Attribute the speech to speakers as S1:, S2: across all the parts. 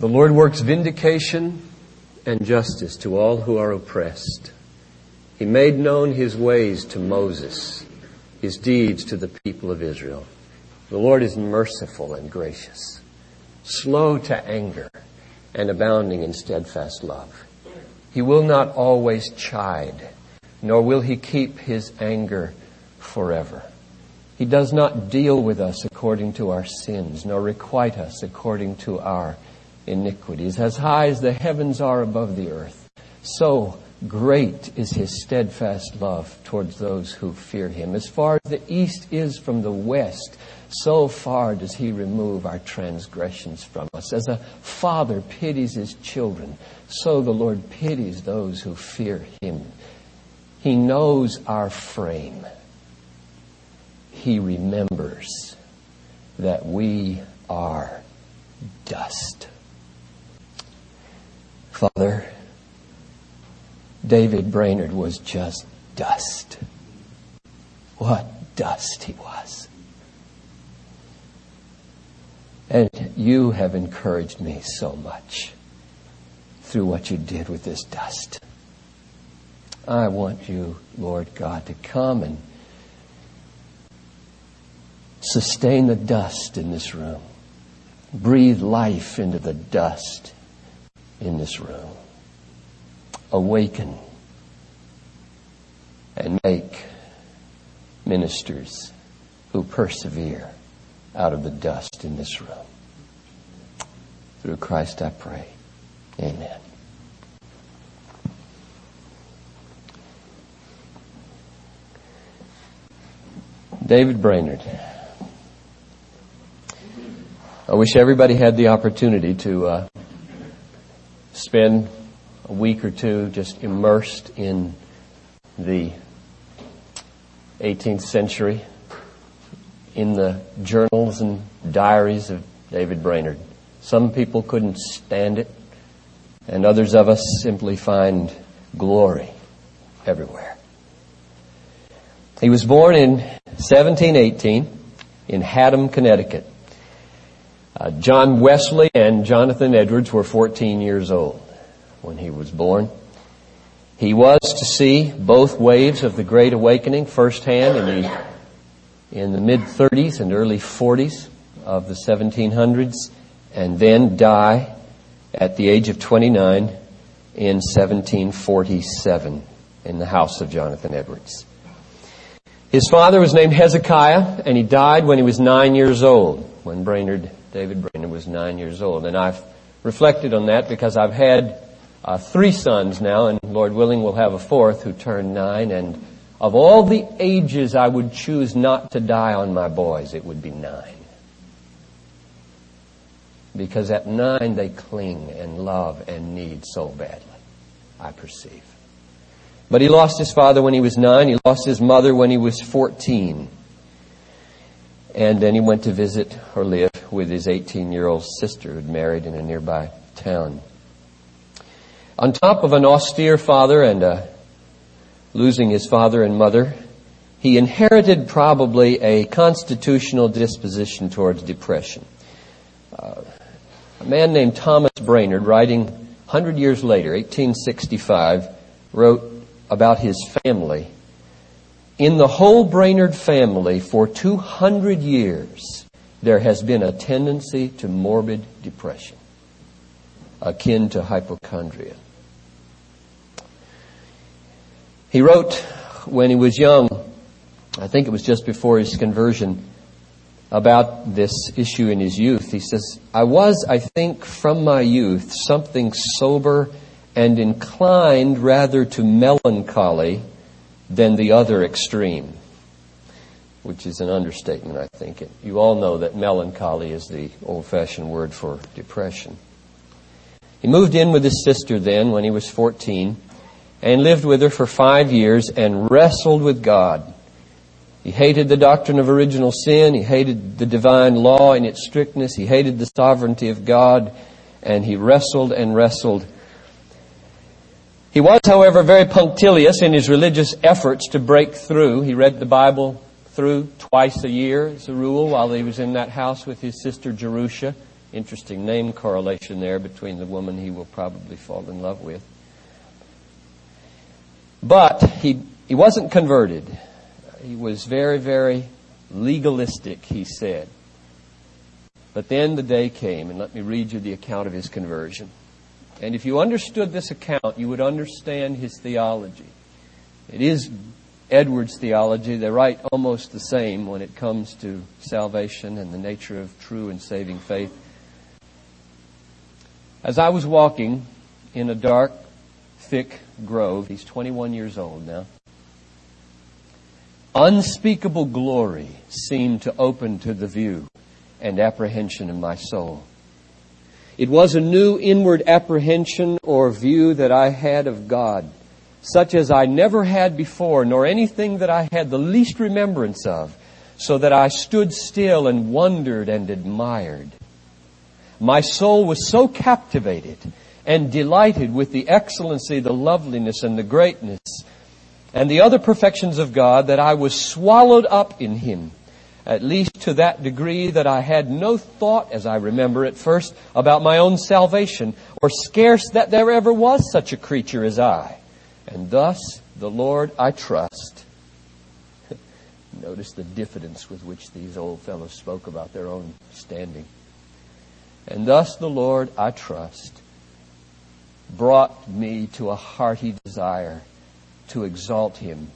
S1: The Lord works vindication and justice to all who are oppressed. He made known his ways to Moses, his deeds to the people of Israel. The Lord is merciful and gracious, slow to anger, and abounding in steadfast love. He will not always chide, nor will he keep his anger forever. He does not deal with us according to our sins, nor requite us according to our iniquities. As high as the heavens are above the earth, so great is his steadfast love towards those who fear him. As far as the east is from the west, so far does he remove our transgressions from us. As a father pities his children, so the Lord pities those who fear him. He knows our frame. He remembers that we are dust. Father, David Brainerd was just dust. What dust he was. And you have encouraged me so much through what you did with this dust. I want you, Lord God, to come and sustain the dust in this room. Breathe life into the dust in this room. Awaken and make ministers who persevere out of the dust in this room. Through Christ I pray. Amen. David Brainerd. I wish everybody had the opportunity to uh, spend a week or two just immersed in the 18th century, in the journals and diaries of David Brainerd. Some people couldn't stand it, and others of us simply find glory everywhere. He was born in 1718 in Haddam, Connecticut. Uh, John Wesley and Jonathan Edwards were 14 years old when he was born. He was to see both waves of the Great Awakening firsthand in the, in the mid 30s and early 40s of the 1700s and then die at the age of 29 in 1747 in the house of Jonathan Edwards. His father was named Hezekiah and he died when he was nine years old when Brainerd David Brainerd was nine years old. And I've reflected on that because I've had uh, three sons now, and Lord willing, we'll have a fourth who turned nine. And of all the ages I would choose not to die on my boys, it would be nine. Because at nine they cling and love and need so badly, I perceive. But he lost his father when he was nine. He lost his mother when he was 14. And then he went to visit or live with his 18 year old sister who'd married in a nearby town. On top of an austere father and uh, losing his father and mother, he inherited probably a constitutional disposition towards depression. Uh, a man named Thomas Brainerd, writing 100 years later, 1865, wrote about his family in the whole Brainerd family for 200 years, there has been a tendency to morbid depression, akin to hypochondria. He wrote when he was young, I think it was just before his conversion, about this issue in his youth. He says, I was, I think, from my youth, something sober and inclined rather to melancholy than the other extreme. which is an understatement, I think. You all know that melancholy is the old fashioned word for depression. He moved in with his sister then when he was 14 and lived with her for five years and wrestled with God. He hated the doctrine of original sin. He hated the divine law in its strictness. He hated the sovereignty of God. And he wrestled and wrestled. He was, however, very punctilious in his religious efforts to break through. He read the Bible through twice a year as a rule while he was in that house with his sister Jerusha. Interesting name correlation there between the woman he will probably fall in love with. But he, he wasn't converted. He was very, very legalistic, he said. But then the day came, and let me read you the account of his conversion. And if you understood this account, you would understand his theology. It is Edwards' theology. They write almost the same when it comes to salvation and the nature of true and saving faith. As I was walking in a dark, thick grove, he's 21 years old now, unspeakable glory seemed to open to the view and apprehension in my soul. It was a new inward apprehension or view that I had of God, such as I never had before, nor anything that I had the least remembrance of, so that I stood still and wondered and admired. My soul was so captivated and delighted with the excellency, the loveliness, and the greatness and the other perfections of God that I was swallowed up in Him, at least to that degree that I had no thought, as I remember at first, about my own salvation, or scarce that there ever was such a creature as I. And thus, the Lord I trust. Notice the diffidence with which these old fellows spoke about their own standing. And thus the Lord, I trust, brought me to a hearty desire to exalt him,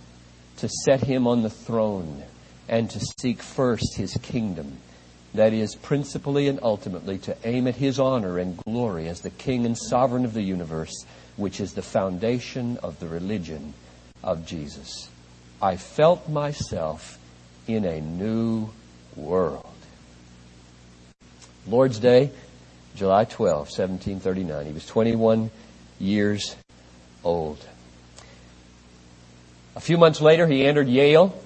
S1: to set him on the throne, and to seek first his kingdom. That is, principally and ultimately, to aim at his honor and glory as the king and sovereign of the universe, which is the foundation of the religion of Jesus. I felt myself in a new world. Lord's Day, July 12, 1739. He was 21 years old. A few months later, he entered Yale,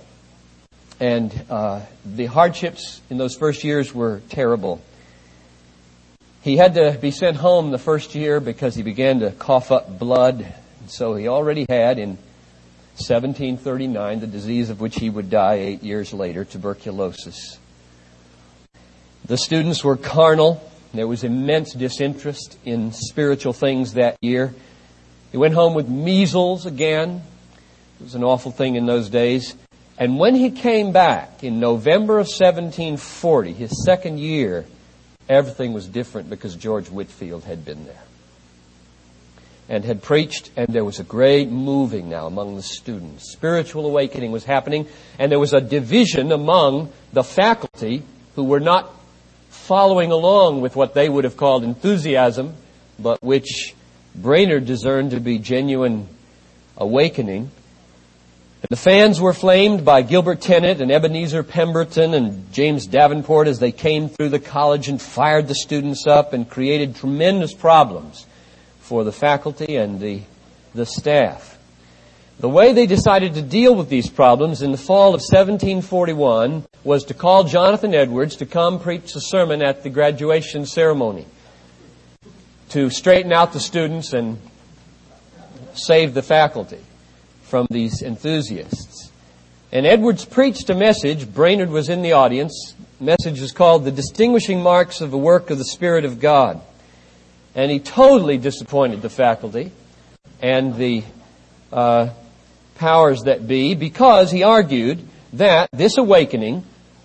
S1: and uh, the hardships in those first years were terrible. He had to be sent home the first year because he began to cough up blood. So he already had in 1739 the disease of which he would die eight years later, tuberculosis. The students were carnal. There was immense disinterest in spiritual things that year. He went home with measles again. It was an awful thing in those days. And when he came back in November of 1740, his second year, everything was different because George Whitefield had been there and had preached, and there was a great moving now among the students. Spiritual awakening was happening, and there was a division among the faculty who were not following along with what they would have called enthusiasm, but which Brainerd discerned to be genuine awakening. And the fans were flamed by Gilbert Tennent and Ebenezer Pemberton and James Davenport as they came through the college and fired the students up and created tremendous problems for the faculty and the, the staff. The way they decided to deal with these problems in the fall of 1741 was to call Jonathan Edwards to come preach a sermon at the graduation ceremony to straighten out the students and save the faculty from these enthusiasts. And Edwards preached a message. Brainerd was in the audience. The message is called The Distinguishing Marks of the Work of the Spirit of God. And he totally disappointed the faculty and the uh, powers that be because he argued that this awakening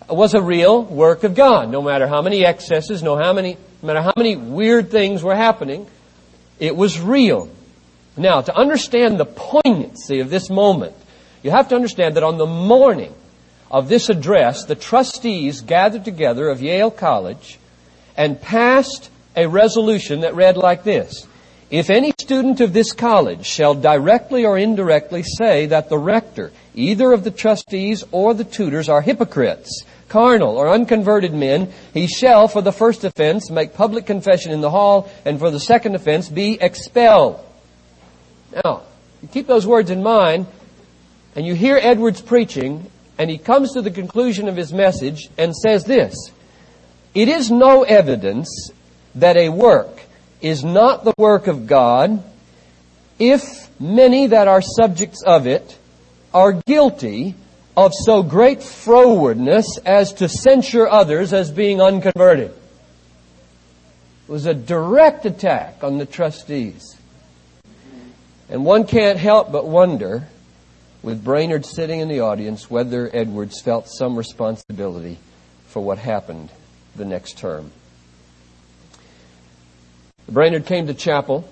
S1: was a real work of God. No matter how many excesses, no, how many, no matter how many weird things were happening, it was real. Now, to understand the poignancy of this moment, you have to understand that on the morning of this address, the trustees gathered together of Yale College and passed a resolution that read like this. If any student of this college shall directly or indirectly say that the rector, either of the trustees or the tutors, are hypocrites, carnal or unconverted men, he shall, for the first offense, make public confession in the hall, and for the second offense, be expelled. Now, you keep those words in mind, and you hear Edwards preaching, and he comes to the conclusion of his message and says this, It is no evidence that a work is not the work of God if many that are subjects of it are guilty of so great frowardness as to censure others as being unconverted. It was a direct attack on the trustees. And one can't help but wonder, with Brainerd sitting in the audience, whether Edwards felt some responsibility for what happened the next term. Brainerd came to chapel,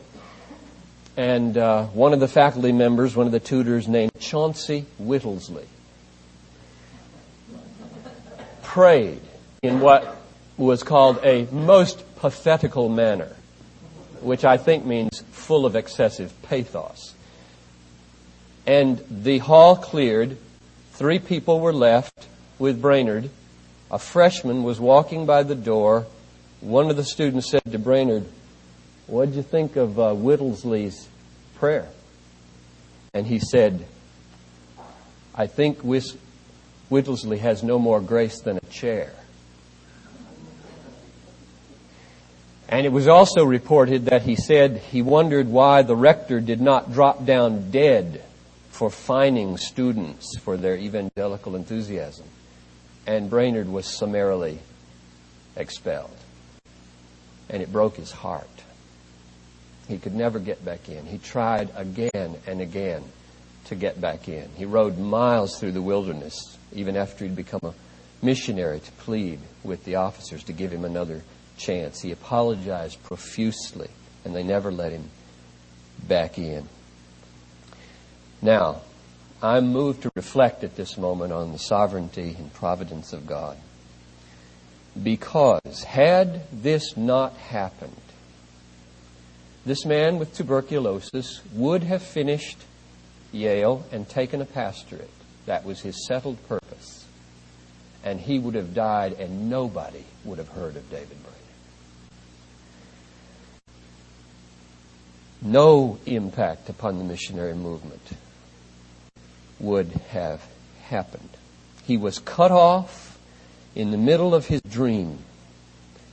S1: and uh, one of the faculty members, one of the tutors, named Chauncey Whittelsey, prayed in what was called a most pathetical manner, which I think means full of excessive pathos. And the hall cleared. Three people were left with Brainerd. A freshman was walking by the door. One of the students said to Brainerd, what did you think of uh, Whittelsey's prayer? And he said, I think Whittelsey has no more grace than a chair. And it was also reported that he said he wondered why the rector did not drop down dead for fining students for their evangelical enthusiasm. And Brainerd was summarily expelled. And it broke his heart. He could never get back in. He tried again and again to get back in. He rode miles through the wilderness, even after he'd become a missionary, to plead with the officers to give him another chance. He apologized profusely, and they never let him back in. Now, I'm moved to reflect at this moment on the sovereignty and providence of God. Because had this not happened, this man with tuberculosis would have finished Yale and taken a pastorate. That was his settled purpose. And he would have died and nobody would have heard of David Brainerd. No impact upon the missionary movement would have happened. He was cut off in the middle of his dream.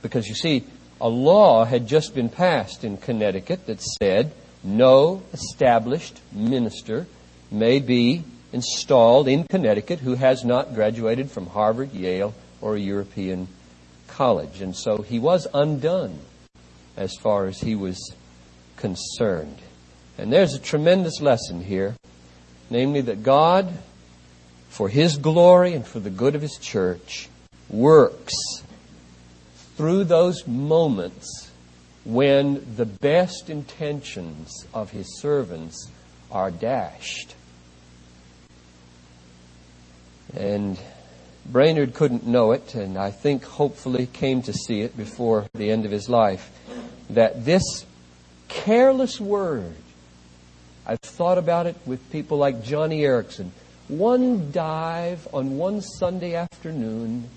S1: Because you see, a law had just been passed in Connecticut that said no established minister may be installed in Connecticut who has not graduated from Harvard, Yale, or a European college. And so he was undone as far as he was concerned. And there's a tremendous lesson here, namely that God, for His glory and for the good of His church, works through those moments when the best intentions of his servants are dashed. And Brainerd couldn't know it, and I think hopefully came to see it before the end of his life, that this careless word, I've thought about it with people like Joni Eareckson. one dive on one Sunday afternoon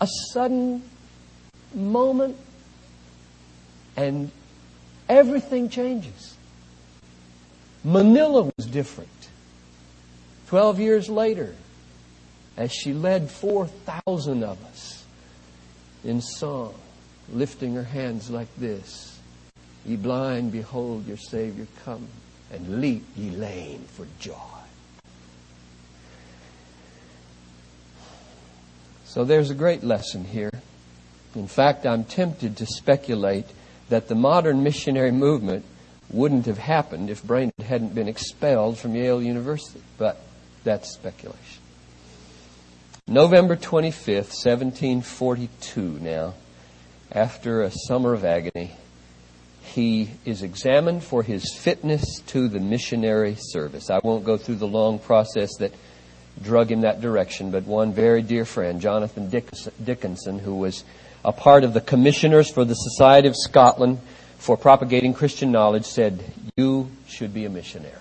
S1: a sudden moment and everything changes. Manila was different. Twelve years later, as she led 4,000 of us in song, lifting her hands like this Ye blind, behold your Savior come, and leap ye lame for joy. So there's a great lesson here. In fact, I'm tempted to speculate that the modern missionary movement wouldn't have happened if Brainerd hadn't been expelled from Yale University. But that's speculation. November 25th, 1742 now, after a summer of agony, he is examined for his fitness to the missionary service. I won't go through the long process that drug him that direction, but one very dear friend, Jonathan Dickinson, who was a part of the commissioners for the Society of Scotland for propagating Christian knowledge, said, You should be a missionary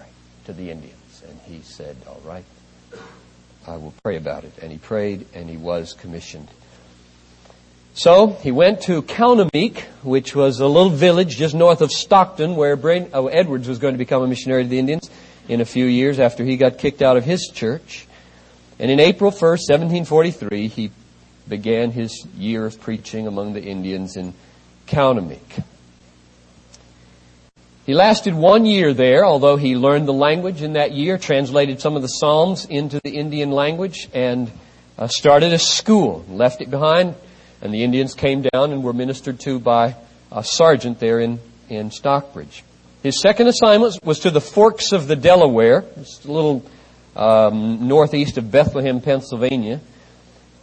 S1: to the Indians. And he said, All right, I will pray about it. And he prayed and he was commissioned. So he went to Kaunaumeek, which was a little village just north of Stockton where Brain, oh, Edwards was going to become a missionary to the Indians in a few years after he got kicked out of his church. And in April 1st, 1743, he began his year of preaching among the Indians in Kaunaumeek. He lasted one year there, although he learned the language in that year, translated some of the Psalms into the Indian language, and uh, started a school. Left it behind, and the Indians came down and were ministered to by a sergeant there in, in Stockbridge. His second assignment was to the forks of the Delaware, just a little um, northeast of Bethlehem, Pennsylvania.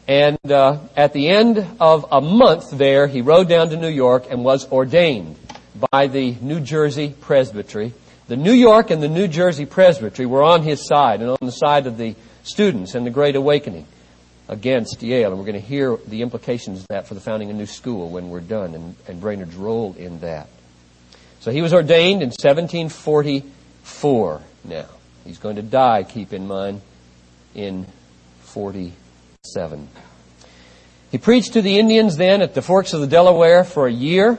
S1: And uh, at the end of a month there, he rode down to New York and was ordained by the New Jersey Presbytery. The New York and the New Jersey Presbytery were on his side and on the side of the students in the Great Awakening against Yale. And we're going to hear the implications of that for the founding of a new school when we're done and, and Brainerd's role in that. So he was ordained in 1744 now. He's going to die, keep in mind, in 47. He preached to the Indians then at the forks of the Delaware for a year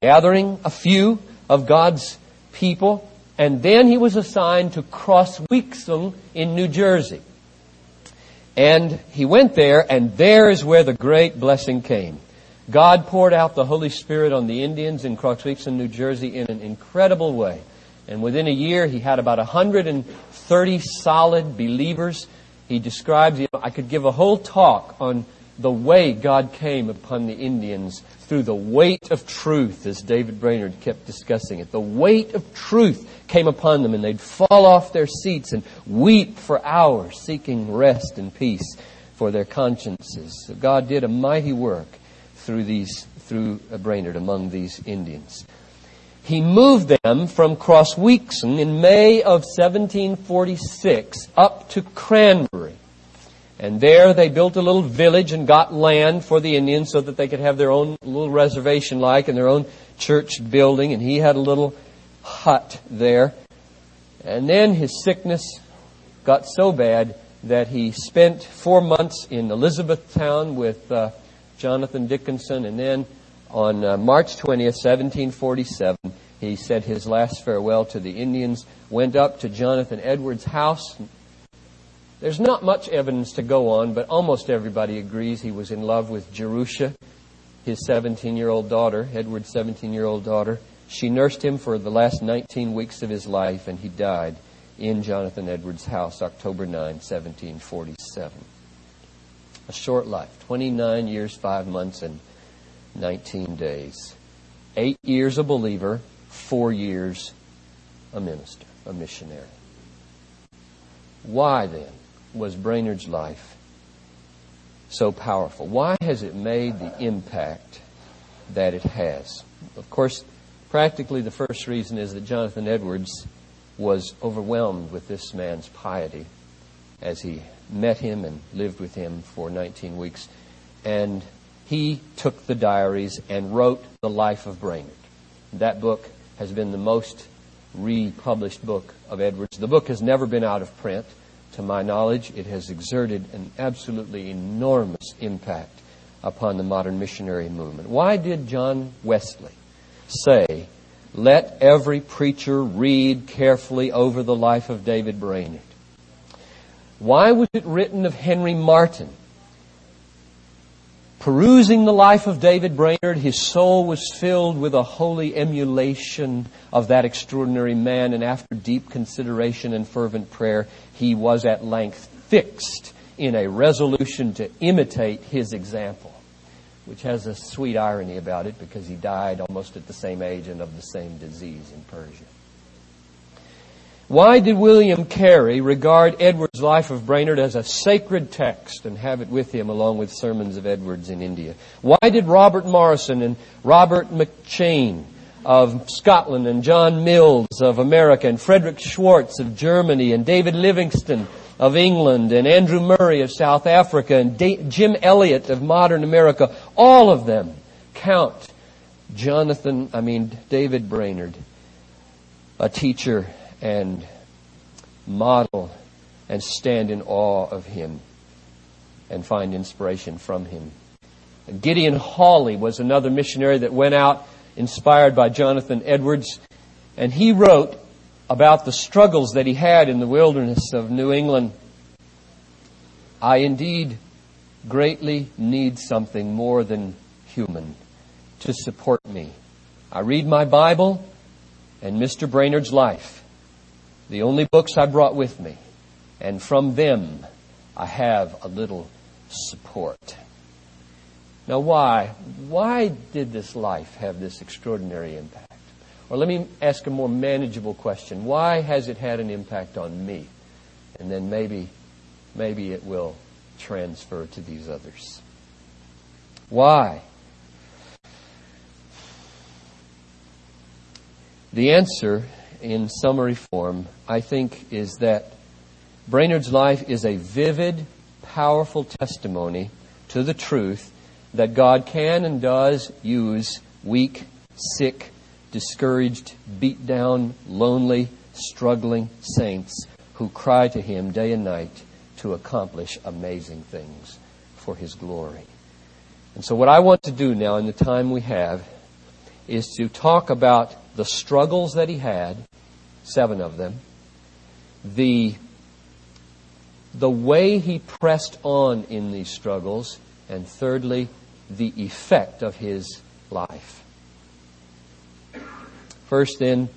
S1: gathering a few of God's people, and then he was assigned to Crossweeksung in New Jersey. And he went there, and there is where the great blessing came. God poured out the Holy Spirit on the Indians in Weixom, New Jersey in an incredible way. And within a year, he had about 130 solid believers. He describes, you know, I could give a whole talk on the way God came upon the Indians through the weight of truth, as David Brainerd kept discussing it. The weight of truth came upon them, and they'd fall off their seats and weep for hours, seeking rest and peace for their consciences. So God did a mighty work through these, through Brainerd among these Indians. He moved them from Crossweeksung in May of 1746 up to Cranbury. And there they built a little village and got land for the Indians so that they could have their own little reservation like and their own church building. And he had a little hut there. And then his sickness got so bad that he spent four months in Elizabethtown with uh, Jonathan Dickinson. And then on uh, March 20th, 1747, he said his last farewell to the Indians, went up to Jonathan Edwards' house, there's not much evidence to go on, but almost everybody agrees he was in love with Jerusha, his 17 year old daughter, Edward's 17 year old daughter. She nursed him for the last 19 weeks of his life, and he died in Jonathan Edwards' house, October 9, 1747. A short life 29 years, 5 months, and 19 days. Eight years a believer, four years a minister, a missionary. Why then was Brainerd's life so powerful? Why has it made the impact that it has? Of course, practically the first reason is that Jonathan Edwards was overwhelmed with this man's piety as he met him and lived with him for 19 weeks. And he took the diaries and wrote The Life of Brainerd. That book has been the most republished book of Edwards. The book has never been out of print. To my knowledge, it has exerted an absolutely enormous impact upon the modern missionary movement. Why did John Wesley say, let every preacher read carefully over the life of David Brainerd? Why was it written of Henry Martyn? Perusing the life of David Brainerd, his soul was filled with a holy emulation of that extraordinary man, and after deep consideration and fervent prayer, he was at length fixed in a resolution to imitate his example, which has a sweet irony about it because he died almost at the same age and of the same disease in Persia. Why did William Carey regard Edwards' Life of Brainerd as a sacred text and have it with him along with sermons of Edwards in India? Why did Robert Morrison and Robert McCheyne of Scotland and John Mills of America and Frederick Schwartz of Germany and David Livingstone of England and Andrew Murray of South Africa and Jim Elliot of modern America, all of them count Jonathan, I mean David Brainerd, a teacher and model and stand in awe of him and find inspiration from him. Gideon Hawley was another missionary that went out inspired by Jonathan Edwards, and he wrote about the struggles that he had in the wilderness of New England. I indeed greatly need something more than human to support me. I read my Bible and Mr. Brainerd's life, the only books I brought with me, and from them I have a little support. Now, why? Why did this life have this extraordinary impact? Or let me ask a more manageable question. Why has it had an impact on me? And then maybe, maybe it will transfer to these others. Why? The answer, in summary form, I think, is that Brainerd's life is a vivid, powerful testimony to the truth that God can and does use weak, sick, discouraged, beat down, lonely, struggling saints who cry to Him day and night to accomplish amazing things for His glory. And so, what I want to do now in the time we have is to talk about the struggles that he had, seven of them, the, the way he pressed on in these struggles, and thirdly, the effect of his life. First, then,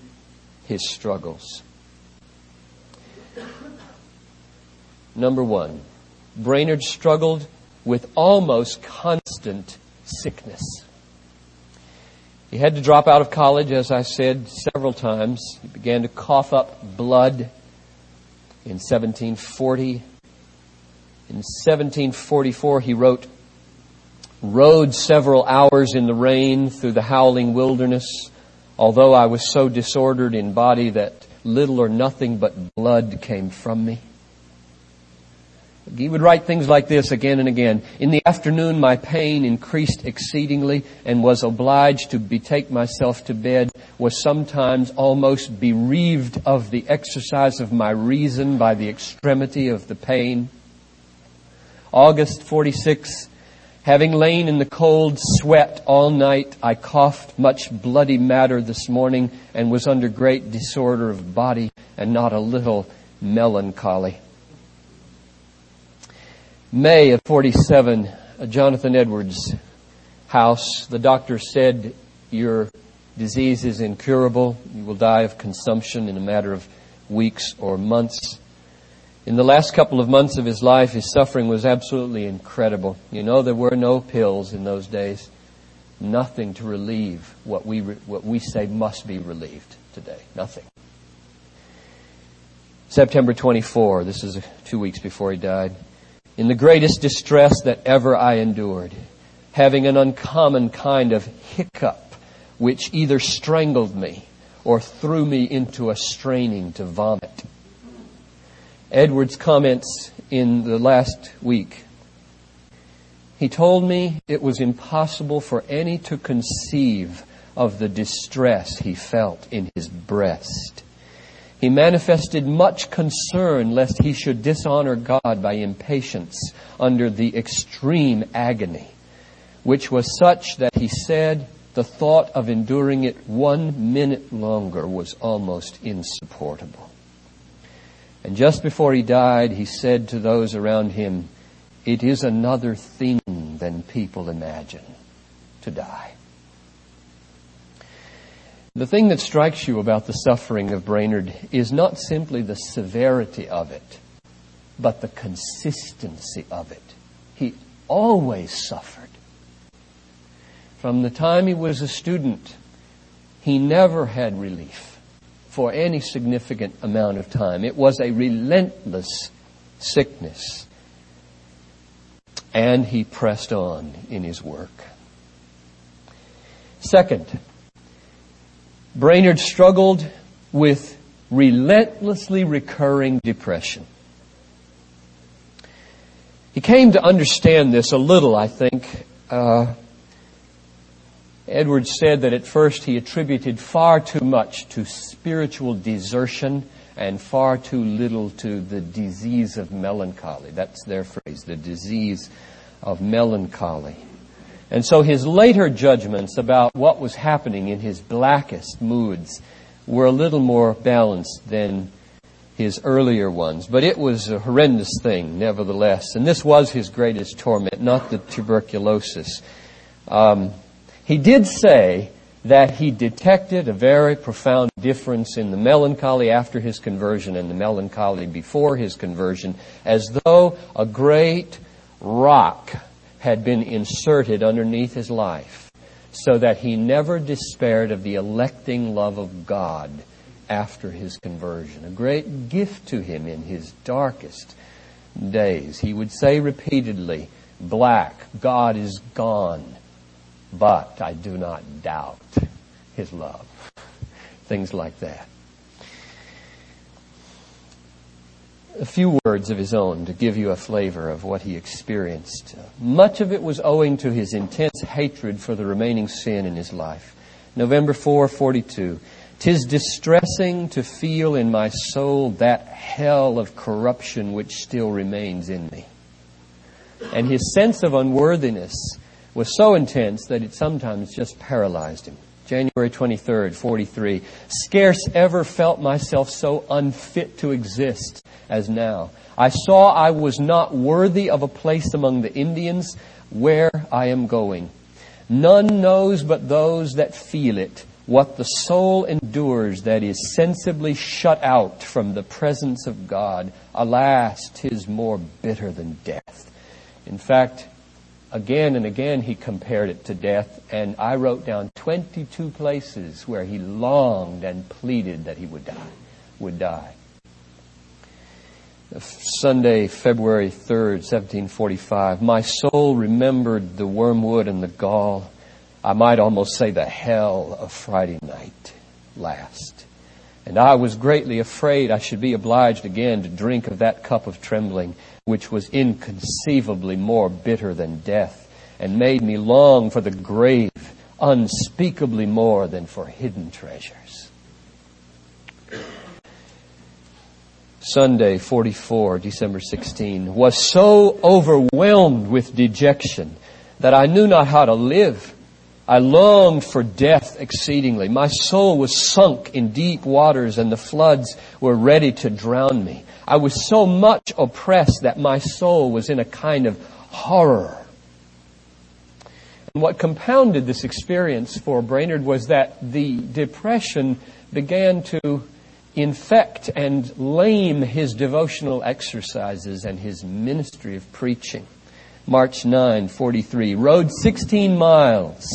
S1: his struggles. Number one, Brainerd struggled with almost constant sickness. He had to drop out of college, as I said several times. He began to cough up blood in 1740. In 1744, he wrote, Rode several hours in the rain through the howling wilderness, although I was so disordered in body that little or nothing but blood came from me. He would write things like this again and again. In the afternoon, my pain increased exceedingly and was obliged to betake myself to bed, was sometimes almost bereaved of the exercise of my reason by the extremity of the pain. August 46, having lain in the cold sweat all night, I coughed much bloody matter this morning and was under great disorder of body and not a little melancholy. May of 47, uh, Jonathan Edwards' house. The doctor said, Your disease is incurable. You will die of consumption in a matter of weeks or months. In the last couple of months of his life, his suffering was absolutely incredible. You know, there were no pills in those days. Nothing to relieve what we, what we say must be relieved today. Nothing. September 24, this is two weeks before he died in the greatest distress that ever I endured, having an uncommon kind of hiccup which either strangled me or threw me into a straining to vomit. Edwards comments in the last week. He told me it was impossible for any to conceive of the distress he felt in his breast he manifested much concern lest he should dishonor God by impatience under the extreme agony, which was such that he said the thought of enduring it one minute longer was almost insupportable. And just before he died, he said to those around him, It is another thing than people imagine to die. The thing that strikes you about the suffering of Brainerd is not simply the severity of it, but the consistency of it. He always suffered. From the time he was a student, he never had relief for any significant amount of time. It was a relentless sickness. And he pressed on in his work. Second, Brainerd struggled with relentlessly recurring depression. He came to understand this a little, I think. Uh, Edwards said that at first he attributed far too much to spiritual desertion and far too little to the disease of melancholy. That's their phrase, the disease of melancholy. And so his later judgments about what was happening in his blackest moods were a little more balanced than his earlier ones. But it was a horrendous thing, nevertheless. And this was his greatest torment, not the tuberculosis. Um, he did say that he detected a very profound difference in the melancholy after his conversion and the melancholy before his conversion, as though a great rock had been inserted underneath his life, so that he never despaired of the electing love of God after his conversion. A great gift to him in his darkest days. He would say repeatedly, Black, God is gone but I do not doubt his love. Things like that. A few words of his own to give you a flavor of what he experienced. Much of it was owing to his intense hatred for the remaining sin in his life. November 4, 42. Tis distressing to feel in my soul that hell of corruption which still remains in me. And his sense of unworthiness was so intense that it sometimes just paralyzed him. January 23rd, 43. Scarce ever felt myself so unfit to exist as now. I saw I was not worthy of a place among the Indians where I am going. None knows but those that feel it what the soul endures that is sensibly shut out from the presence of God. Alas, tis more bitter than death. In fact, Again and again he compared it to death, and I wrote down 22 places where he longed and pleaded that he would die, would die. Sunday, February 3rd, 1745. My soul remembered the wormwood and the gall. I might almost say the hell of Friday night last. And I was greatly afraid I should be obliged again to drink of that cup of trembling which was inconceivably more bitter than death, and made me long for the grave unspeakably more than for hidden treasures. Sunday 44, December 16, was so overwhelmed with dejection that I knew not how to live. I longed for death exceedingly. My soul was sunk in deep waters and the floods were ready to drown me. I was so much oppressed that my soul was in a kind of horror. And what compounded this experience for Brainerd was that the depression began to infect and lame his devotional exercises and his ministry of preaching. March 9, 43. Rode 16 miles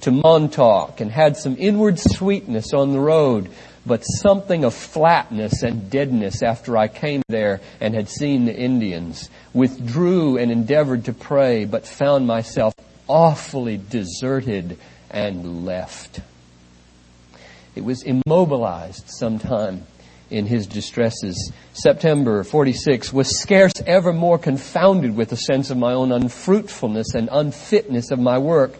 S1: to Montauk and had some inward sweetness on the road but something of flatness and deadness after I came there and had seen the Indians. Withdrew and endeavored to pray, but found myself awfully deserted and left. It was immobilized sometime in his distresses. September 46 was scarce ever more confounded with a sense of my own unfruitfulness and unfitness of my work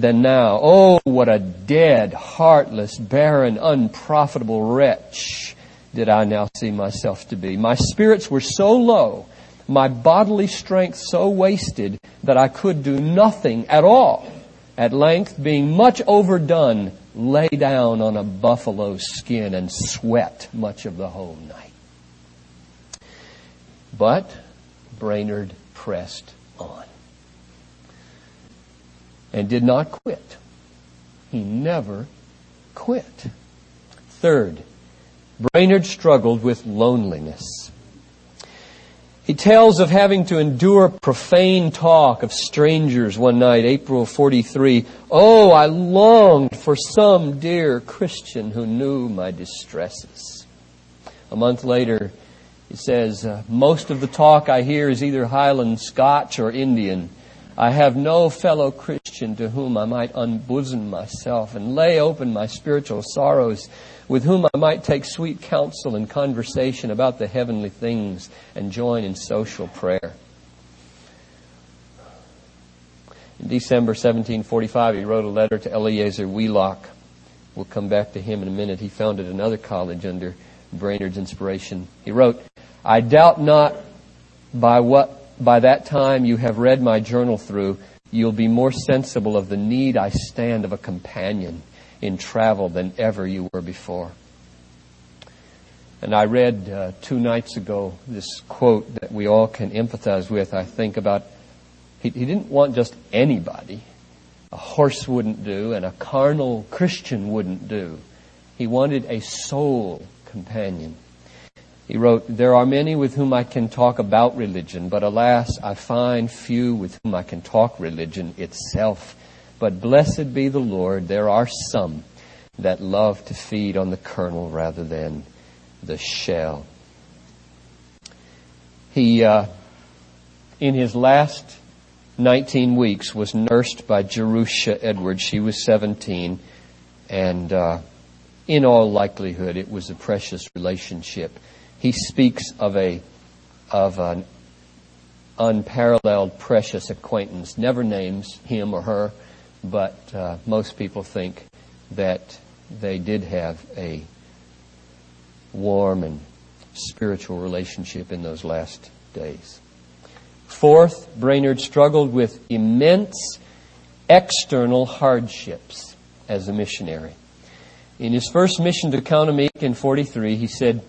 S1: than now. Oh, what a dead, heartless, barren, unprofitable wretch did I now see myself to be. My spirits were so low, my bodily strength so wasted that I could do nothing at all. At length, being much overdone, lay down on a buffalo skin and sweat much of the whole night. But Brainerd pressed on and did not quit. He never quit. Third, Brainerd struggled with loneliness. He tells of having to endure profane talk of strangers one night, April 43. Oh, I longed for some dear Christian who knew my distresses. A month later, he says, uh, most of the talk I hear is either Highland Scotch or Indian. I have no fellow Christian to whom I might unbosom myself and lay open my spiritual sorrows, with whom I might take sweet counsel and conversation about the heavenly things and join in social prayer. In December 1745, he wrote a letter to Eleazar Wheelock. We'll come back to him in a minute. He founded another college under Brainerd's inspiration. He wrote, I doubt not by what by that time you have read my journal through, you'll be more sensible of the need I stand of a companion in travel than ever you were before. And I read uh, two nights ago this quote that we all can empathize with, I think, about he, he didn't want just anybody. A horse wouldn't do, and a carnal Christian wouldn't do. He wanted a soul companion. He wrote, There are many with whom I can talk about religion, but alas, I find few with whom I can talk religion itself. But blessed be the Lord, there are some that love to feed on the kernel rather than the shell. He, uh, in his last 19 weeks, was nursed by Jerusha Edwards. She was 17, and uh, in all likelihood, it was a precious relationship. He speaks of a of an unparalleled, precious acquaintance. Never names him or her, but uh, most people think that they did have a warm and spiritual relationship in those last days. Fourth, Brainerd struggled with immense external hardships as a missionary. In his first mission to Kaunaumeek in 43, he said,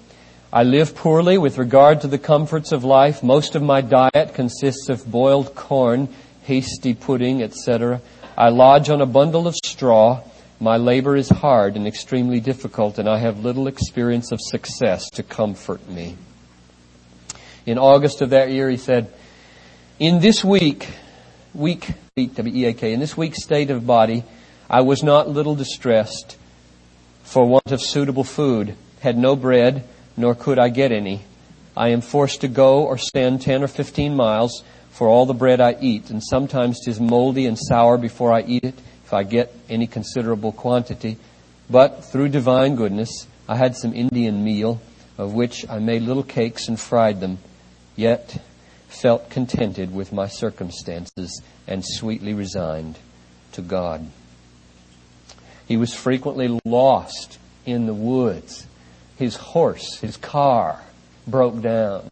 S1: I live poorly with regard to the comforts of life. Most of my diet consists of boiled corn, hasty pudding, etc. I lodge on a bundle of straw. My labor is hard and extremely difficult, and I have little experience of success to comfort me. In August of that year, he said, In this week, weak, in this weak state of body, I was not little distressed for want of suitable food, had no bread, nor could I get any. I am forced to go or stand ten or fifteen miles for all the bread I eat, and sometimes 'tis moldy and sour before I eat it if I get any considerable quantity. But through divine goodness, I had some Indian meal, of which I made little cakes and fried them, yet felt contented with my circumstances and sweetly resigned to God. He was frequently lost in the woods. His horse, his car broke down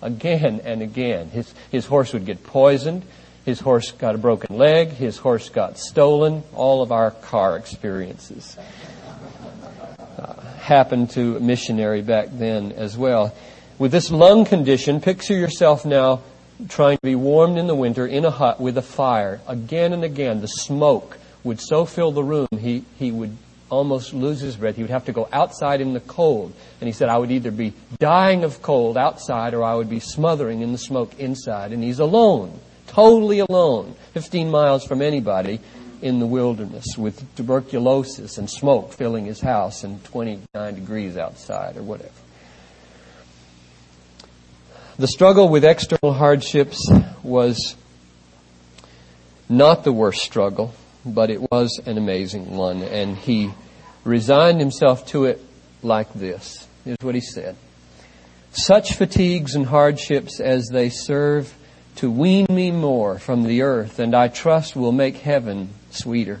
S1: again and again. His, his horse would get poisoned. His horse got a broken leg. His horse got stolen. All of our car experiences uh, happened to a missionary back then as well. With this lung condition, picture yourself now trying to be warmed in the winter in a hut with a fire. Again and again, the smoke would so fill the room, he, he would almost lose his breath. He would have to go outside in the cold. And he said, I would either be dying of cold outside or I would be smothering in the smoke inside. And he's alone totally alone, 15 miles from anybody in the wilderness with tuberculosis and smoke filling his house and 29 degrees outside or whatever. The struggle with external hardships was not the worst struggle, but it was an amazing one, and he resigned himself to it like this. Here's what he said. Such fatigues and hardships as they serve to wean me more from the earth, and I trust will make heaven sweeter.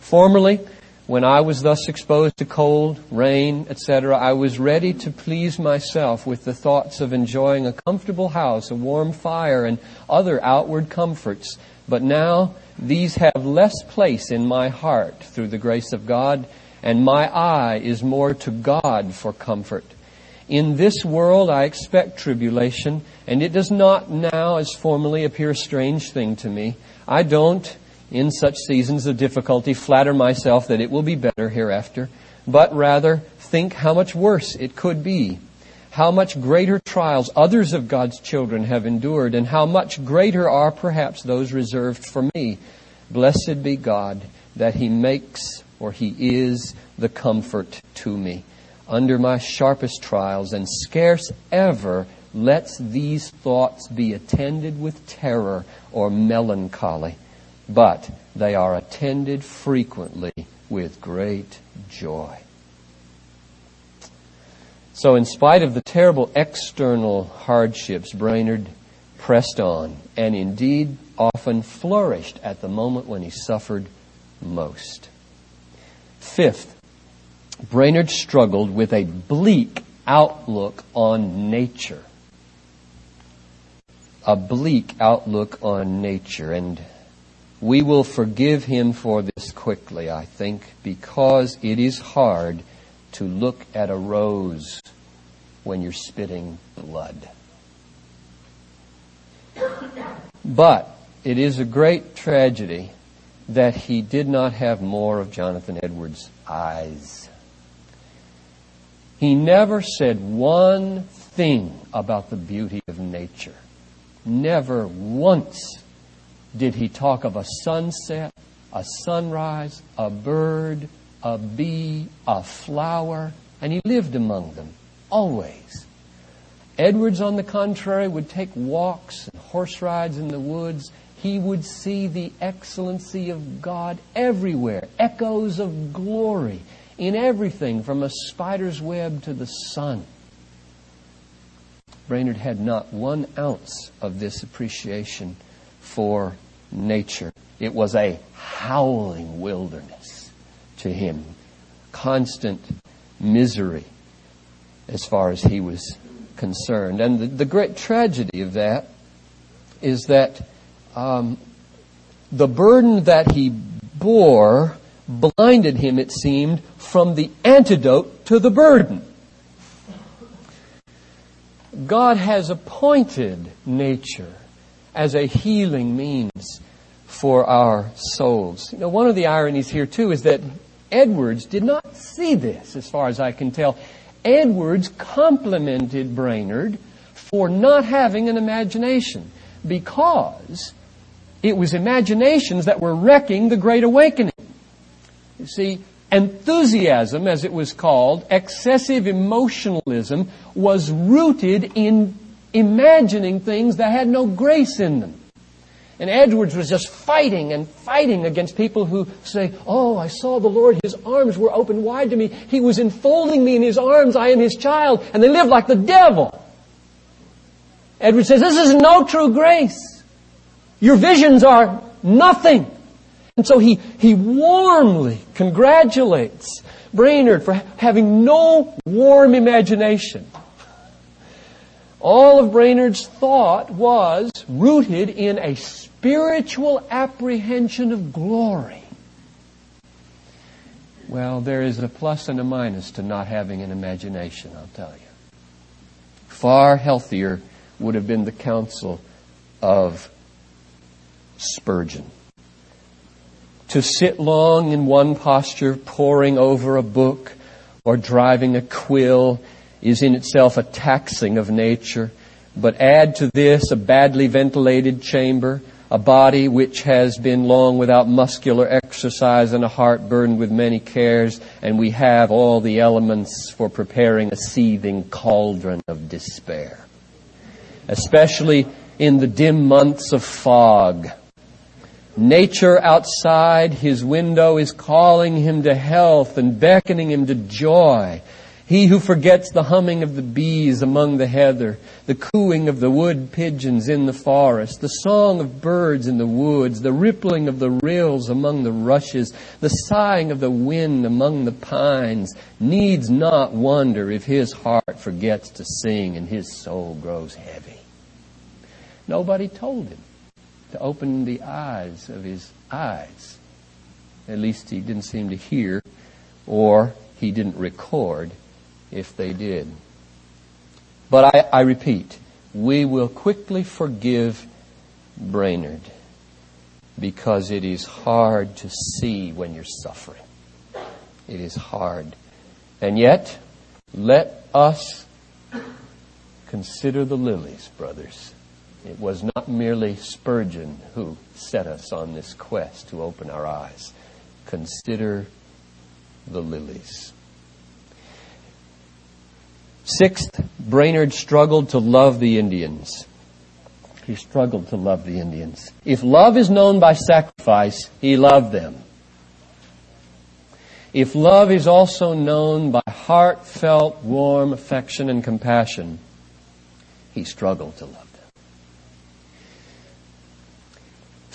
S1: Formerly, when I was thus exposed to cold, rain, etc., I was ready to please myself with the thoughts of enjoying a comfortable house, a warm fire, and other outward comforts. But now these have less place in my heart through the grace of God, and my eye is more to God for comfort. In this world I expect tribulation, and it does not now, as formerly, appear a strange thing to me. I don't, in such seasons of difficulty, flatter myself that it will be better hereafter, but rather think how much worse it could be, how much greater trials others of God's children have endured, and how much greater are perhaps those reserved for me. Blessed be God that He makes, or He is, the comfort to me under my sharpest trials, and scarce ever lets these thoughts be attended with terror or melancholy, but they are attended frequently with great joy. So, in spite of the terrible external hardships, Brainerd pressed on, and indeed often flourished at the moment when he suffered most. Fifth, Brainerd struggled with a bleak outlook on nature. A bleak outlook on nature. And we will forgive him for this quickly, I think, because it is hard to look at a rose when you're spitting blood. But it is a great tragedy that he did not have more of Jonathan Edwards' eyes. He never said one thing about the beauty of nature. Never once did he talk of a sunset, a sunrise, a bird, a bee, a flower, and he lived among them, always. Edwards, on the contrary, would take walks and horse rides in the woods. He would see the excellency of God everywhere, echoes of glory in everything from a spider's web to the sun. Brainerd had not one ounce of this appreciation for nature. It was a howling wilderness to him, constant misery as far as he was concerned. And the, the great tragedy of that is that um, the burden that he bore blinded him, it seemed, from the antidote to the burden. God has appointed nature as a healing means for our souls. You know, one of the ironies here too is that Edwards did not see this, as far as I can tell. Edwards complimented Brainerd for not having an imagination because it was imaginations that were wrecking the Great Awakening. You see, enthusiasm, as it was called, excessive emotionalism, was rooted in imagining things that had no grace in them. And Edwards was just fighting and fighting against people who say, Oh, I saw the Lord. His arms were open wide to me. He was enfolding me in His arms. I am His child. And they live like the devil. Edwards says, This is no true grace. Your visions are nothing. And so he, he warmly congratulates Brainerd for having no warm imagination. All of Brainerd's thought was rooted in a spiritual apprehension of glory. Well, there is a plus and a minus to not having an imagination, I'll tell you. Far healthier would have been the counsel of Spurgeon. To sit long in one posture, poring over a book or driving a quill is in itself a taxing of nature. But add to this a badly ventilated chamber, a body which has been long without muscular exercise and a heart burdened with many cares, and we have all the elements for preparing a seething cauldron of despair. Especially in the dim months of fog. Nature outside his window is calling him to health and beckoning him to joy. He who forgets the humming of the bees among the heather, the cooing of the wood pigeons in the forest, the song of birds in the woods, the rippling of the rills among the rushes, the sighing of the wind among the pines, needs not wonder if his heart forgets to sing and his soul grows heavy. Nobody told him to open the eyes of his eyes. At least he didn't seem to hear, or he didn't record if they did. But I, I repeat, we will quickly forgive Brainerd because it is hard to see when you're suffering. It is hard. And yet, let us consider the lilies, brothers. It was not merely Spurgeon who set us on this quest to open our eyes. Consider the lilies. Sixth, Brainerd struggled to love the Indians. He struggled to love the Indians. If love is known by sacrifice, he loved them. If love is also known by heartfelt, warm affection and compassion, he struggled to love them.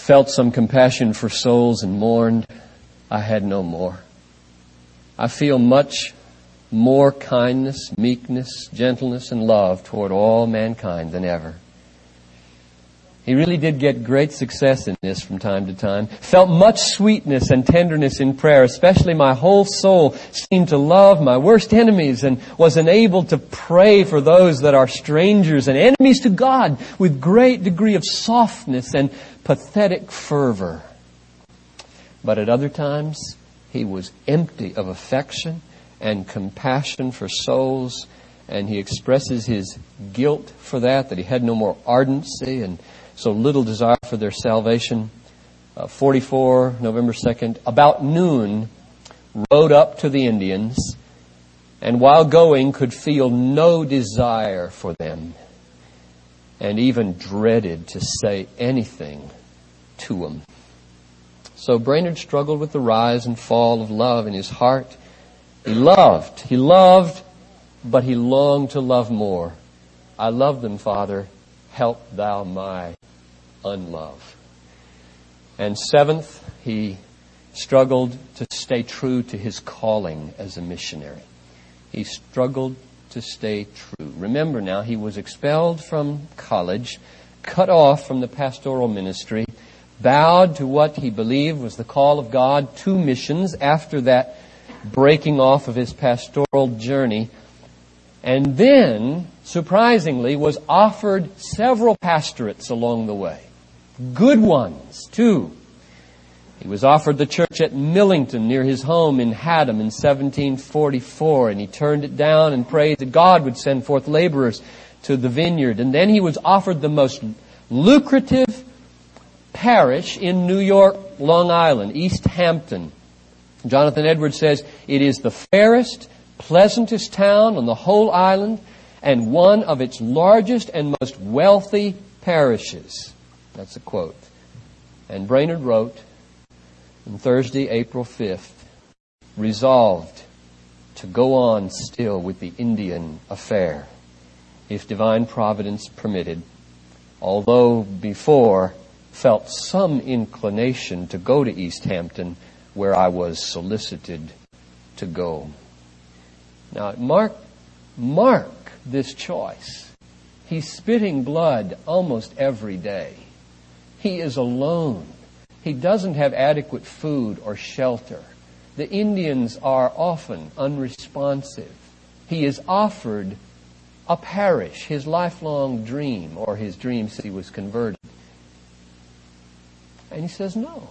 S1: felt some compassion for souls and mourned, I had no more. I feel much more kindness, meekness, gentleness, and love toward all mankind than ever. He really did get great success in this from time to time. Felt much sweetness and tenderness in prayer, especially my whole soul seemed to love my worst enemies and was enabled to pray for those that are strangers and enemies to God with great degree of softness and pathetic fervor. But at other times, he was empty of affection and compassion for souls, and he expresses his guilt for that, that he had no more ardency and so little desire for their salvation. Uh, 44, November 2nd, about noon, rode up to the Indians, and while going could feel no desire for them, and even dreaded to say anything to them. So Brainerd struggled with the rise and fall of love in his heart. He loved, he loved, but he longed to love more. I love them, Father. Help thou my unlove. And seventh, he struggled to stay true to his calling as a missionary. He struggled to stay true. Remember now, he was expelled from college, cut off from the pastoral ministry, bowed to what he believed was the call of God to missions after that breaking off of his pastoral journey, and then, surprisingly, was offered several pastorates along the way. Good ones, too. He was offered the church at Millington near his home in Haddam in 1744, and he turned it down and prayed that God would send forth laborers to the vineyard. And then he was offered the most lucrative parish in New York, Long Island, East Hampton. Jonathan Edwards says, it is the fairest, pleasantest town on the whole island and one of its largest and most wealthy parishes. That's a quote. And Brainerd wrote on Thursday, April 5th, resolved to go on still with the Indian affair, if divine providence permitted, although before felt some inclination to go to East Hampton, where I was solicited to go. Now, mark, mark this choice. He's spitting blood almost every day. He is alone. He doesn't have adequate food or shelter. The Indians are often unresponsive. He is offered a parish, his lifelong dream, or his dream since he was converted. And he says no.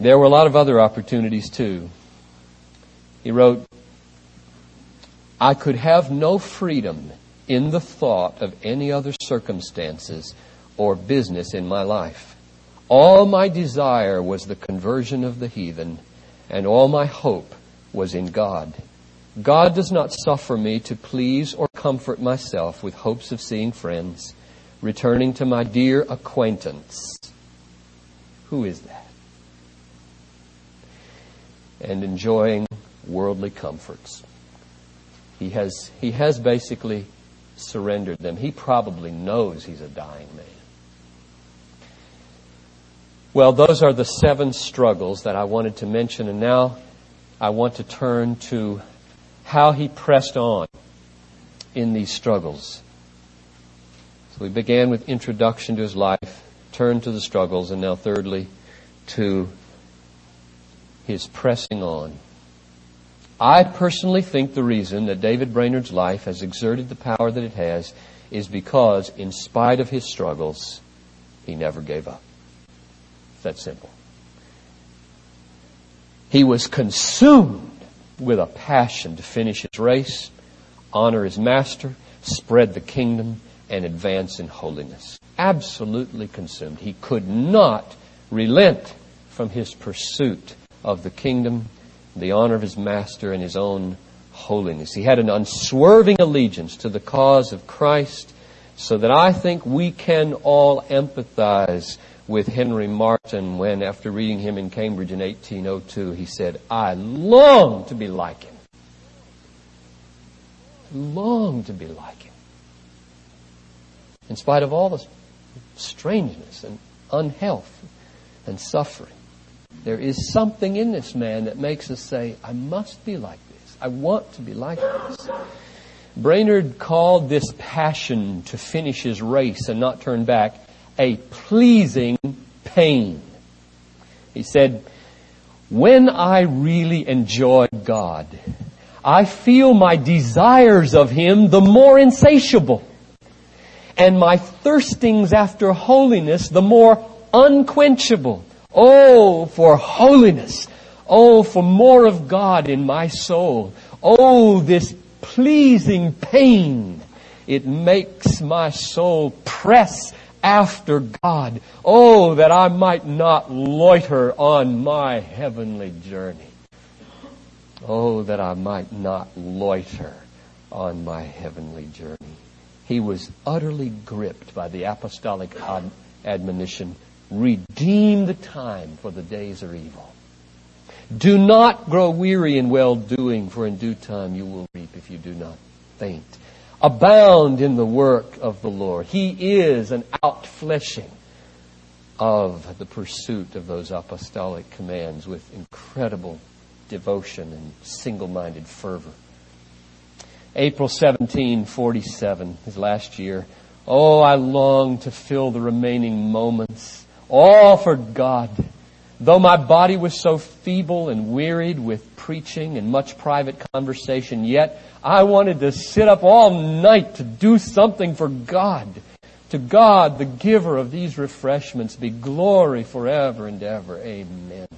S1: There were a lot of other opportunities too. He wrote, I could have no freedom in the thought of any other circumstances or business in my life. All my desire was the conversion of the heathen, and all my hope was in God. God does not suffer me to please or comfort myself with hopes of seeing friends, returning to my dear acquaintance. Who is that? And enjoying worldly comforts. He has, he has basically surrendered them. He probably knows he's a dying man. Well, those are the seven struggles that I wanted to mention, and now I want to turn to how he pressed on in these struggles. So we began with introduction to his life, turned to the struggles, and now thirdly, to his pressing on. I personally think the reason that David Brainerd's life has exerted the power that it has is because, in spite of his struggles, he never gave up. It's that simple. He was consumed with a passion to finish his race, honor his master, spread the kingdom, and advance in holiness. Absolutely consumed. He could not relent from his pursuit of the kingdom the honor of his master and his own holiness. He had an unswerving allegiance to the cause of Christ so that I think we can all empathize with Henry Martyn when, after reading him in Cambridge in 1802, he said, I long to be like him. Long to be like him. in spite of all the strangeness and unhealth and suffering. There is something in this man that makes us say, I must be like this. I want to be like this. Brainerd called this passion to finish his race and not turn back a pleasing pain. He said, when I really enjoy God, I feel my desires of Him the more insatiable and my thirstings after holiness the more unquenchable. Oh, for holiness. Oh, for more of God in my soul. Oh, this pleasing pain. It makes my soul press after God. Oh, that I might not loiter on my heavenly journey. Oh, that I might not loiter on my heavenly journey. He was utterly gripped by the apostolic admonition, redeem the time for the days are evil. Do not grow weary in well doing, for in due time you will reap if you do not faint. Abound in the work of the Lord. He is an outfleshing of the pursuit of those apostolic commands with incredible devotion and single-minded fervor. April 1747, his last year. Oh, I long to fill the remaining moments, all for God. Though my body was so feeble and wearied with preaching and much private conversation, yet I wanted to sit up all night to do something for God. To God, the giver of these refreshments, be glory forever and ever. Amen.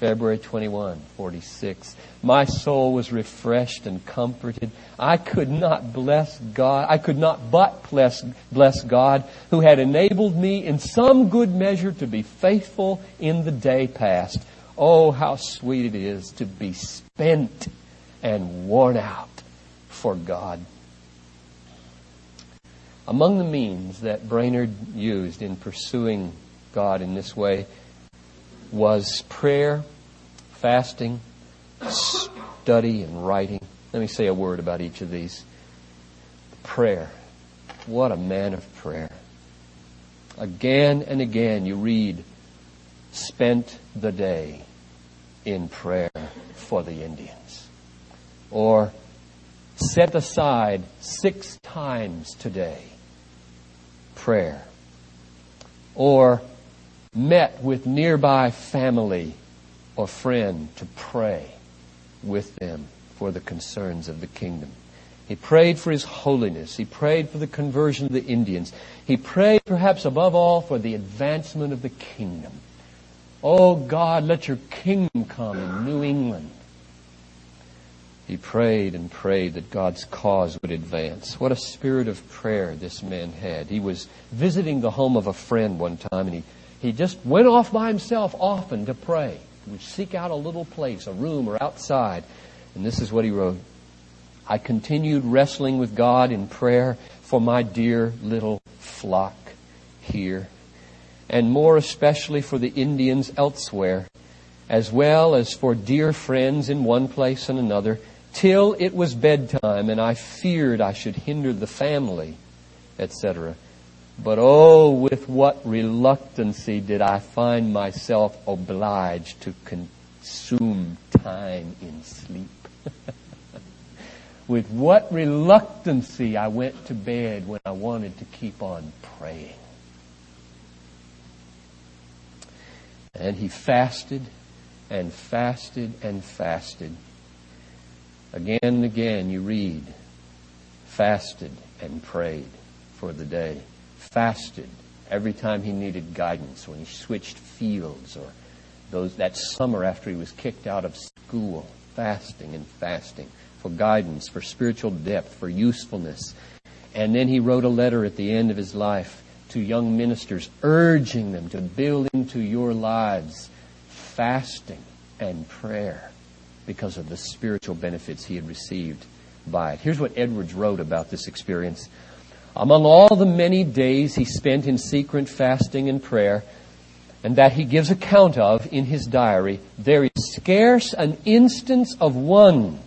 S1: February 21, 46. My soul was refreshed and comforted. I could not bless God. I could not but bless, bless God who had enabled me in some good measure to be faithful in the day past. Oh, how sweet it is to be spent and worn out for God. Among the means that Brainerd used in pursuing God in this way was prayer, fasting, study, and writing. Let me say a word about each of these. Prayer. What a man of prayer. Again and again you read, spent the day in prayer for the Indians. Or set aside six times today prayer. Or met with nearby family or friend to pray with them for the concerns of the kingdom. He prayed for his holiness. He prayed for the conversion of the Indians. He prayed perhaps above all for the advancement of the kingdom. Oh God, let your kingdom come in New England. He prayed and prayed that God's cause would advance. What a spirit of prayer this man had. He was visiting the home of a friend one time and he, he just went off by himself often to pray. He would seek out a little place, a room or outside. And this is what he wrote. I continued wrestling with God in prayer for my dear little flock here, and more especially for the Indians elsewhere, as well as for dear friends in one place and another, till it was bedtime and I feared I should hinder the family, etc. But oh, with what reluctancy did I find myself obliged to consume time in sleep. with what reluctancy I went to bed when I wanted to keep on praying. And he fasted and fasted and fasted Again and again you read, fasted and prayed for the day. Fasted every time he needed guidance, when he switched fields or those, that summer after he was kicked out of school. Fasting and fasting for guidance, for spiritual depth, for usefulness. And then he wrote a letter at the end of his life to young ministers, urging them to build into your lives fasting and prayer because of the spiritual benefits he had received by it. Here's what Edwards wrote about this experience. Among all the many days he spent in secret fasting and prayer, and that he gives account of in his diary, there is scarce an instance of one,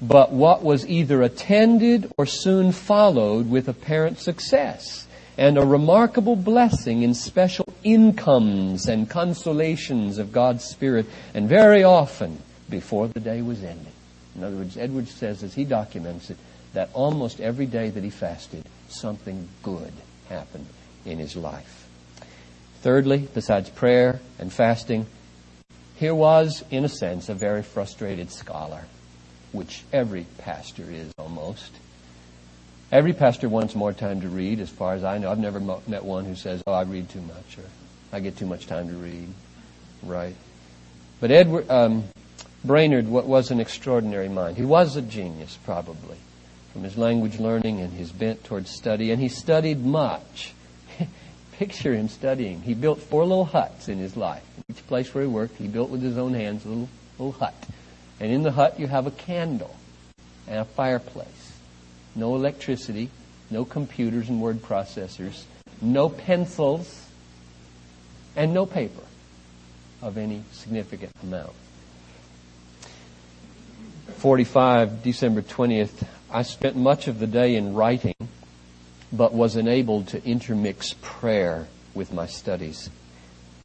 S1: but what was either attended or soon followed with apparent success. and a remarkable blessing in special incomes and consolations of God's Spirit, and very often before the day was ended. In other words, Edwards says, as he documents it, that almost every day that he fasted, something good happened in his life. Thirdly, besides prayer and fasting, here was, in a sense, a very frustrated scholar, which every pastor is almost. Every pastor wants more time to read, as far as I know. I've never met one who says, Oh, I read too much, or I get too much time to read. Right. But Edward, um, Brainerd was an extraordinary mind. He was a genius, probably, from his language learning and his bent towards study, and he studied much. Picture him studying. He built four little huts in his life. Each place where he worked, he built with his own hands a little, little hut. And in the hut, you have a candle and a fireplace. No electricity, no computers and word processors, no pencils, and no paper of any significant amount. 45, December 20th, I spent much of the day in writing, but was enabled to intermix prayer with my studies.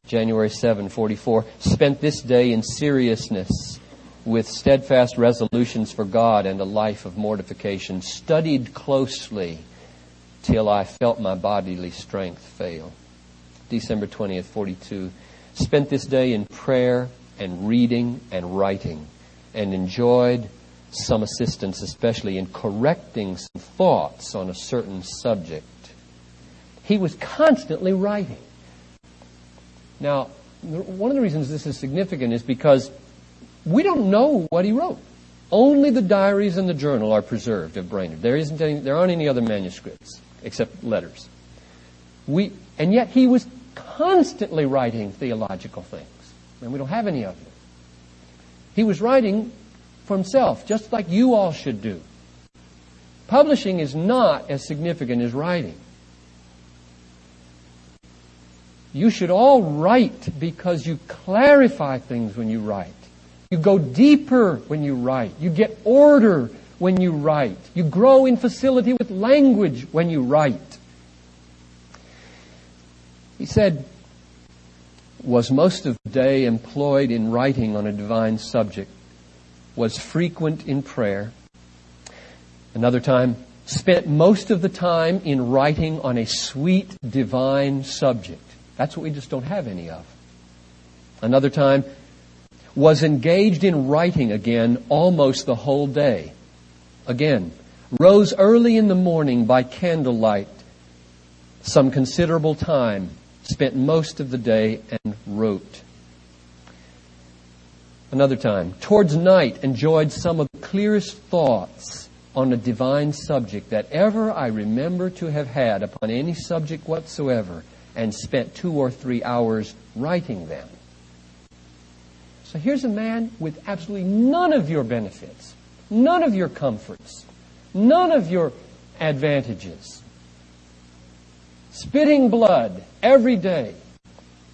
S1: January 7, 44, spent this day in seriousness with steadfast resolutions for God and a life of mortification, studied closely till I felt my bodily strength fail. December 20th, 42, spent this day in prayer and reading and writing and enjoyed some assistance, especially in correcting some thoughts on a certain subject. He was constantly writing. Now, one of the reasons this is significant is because we don't know what he wrote. Only the diaries and the journal are preserved of Brainerd. There isn't any, there aren't any other manuscripts except letters. We, and yet he was constantly writing theological things, and we don't have any of them. He was writing for himself, just like you all should do. Publishing is not as significant as writing. You should all write because you clarify things when you write. You go deeper when you write. You get order when you write. You grow in facility with language when you write. He said, was most of the day employed in writing on a divine subject, was frequent in prayer. Another time, spent most of the time in writing on a sweet divine subject. That's what we just don't have any of. Another time, was engaged in writing again almost the whole day. Again, rose early in the morning by candlelight, some considerable time, spent most of the day and wrote. Another time, towards night, enjoyed some of the clearest thoughts on a divine subject that ever I remember to have had upon any subject whatsoever, and spent two or three hours writing them. So here's a man with absolutely none of your benefits, none of your comforts, none of your advantages. Spitting blood every day,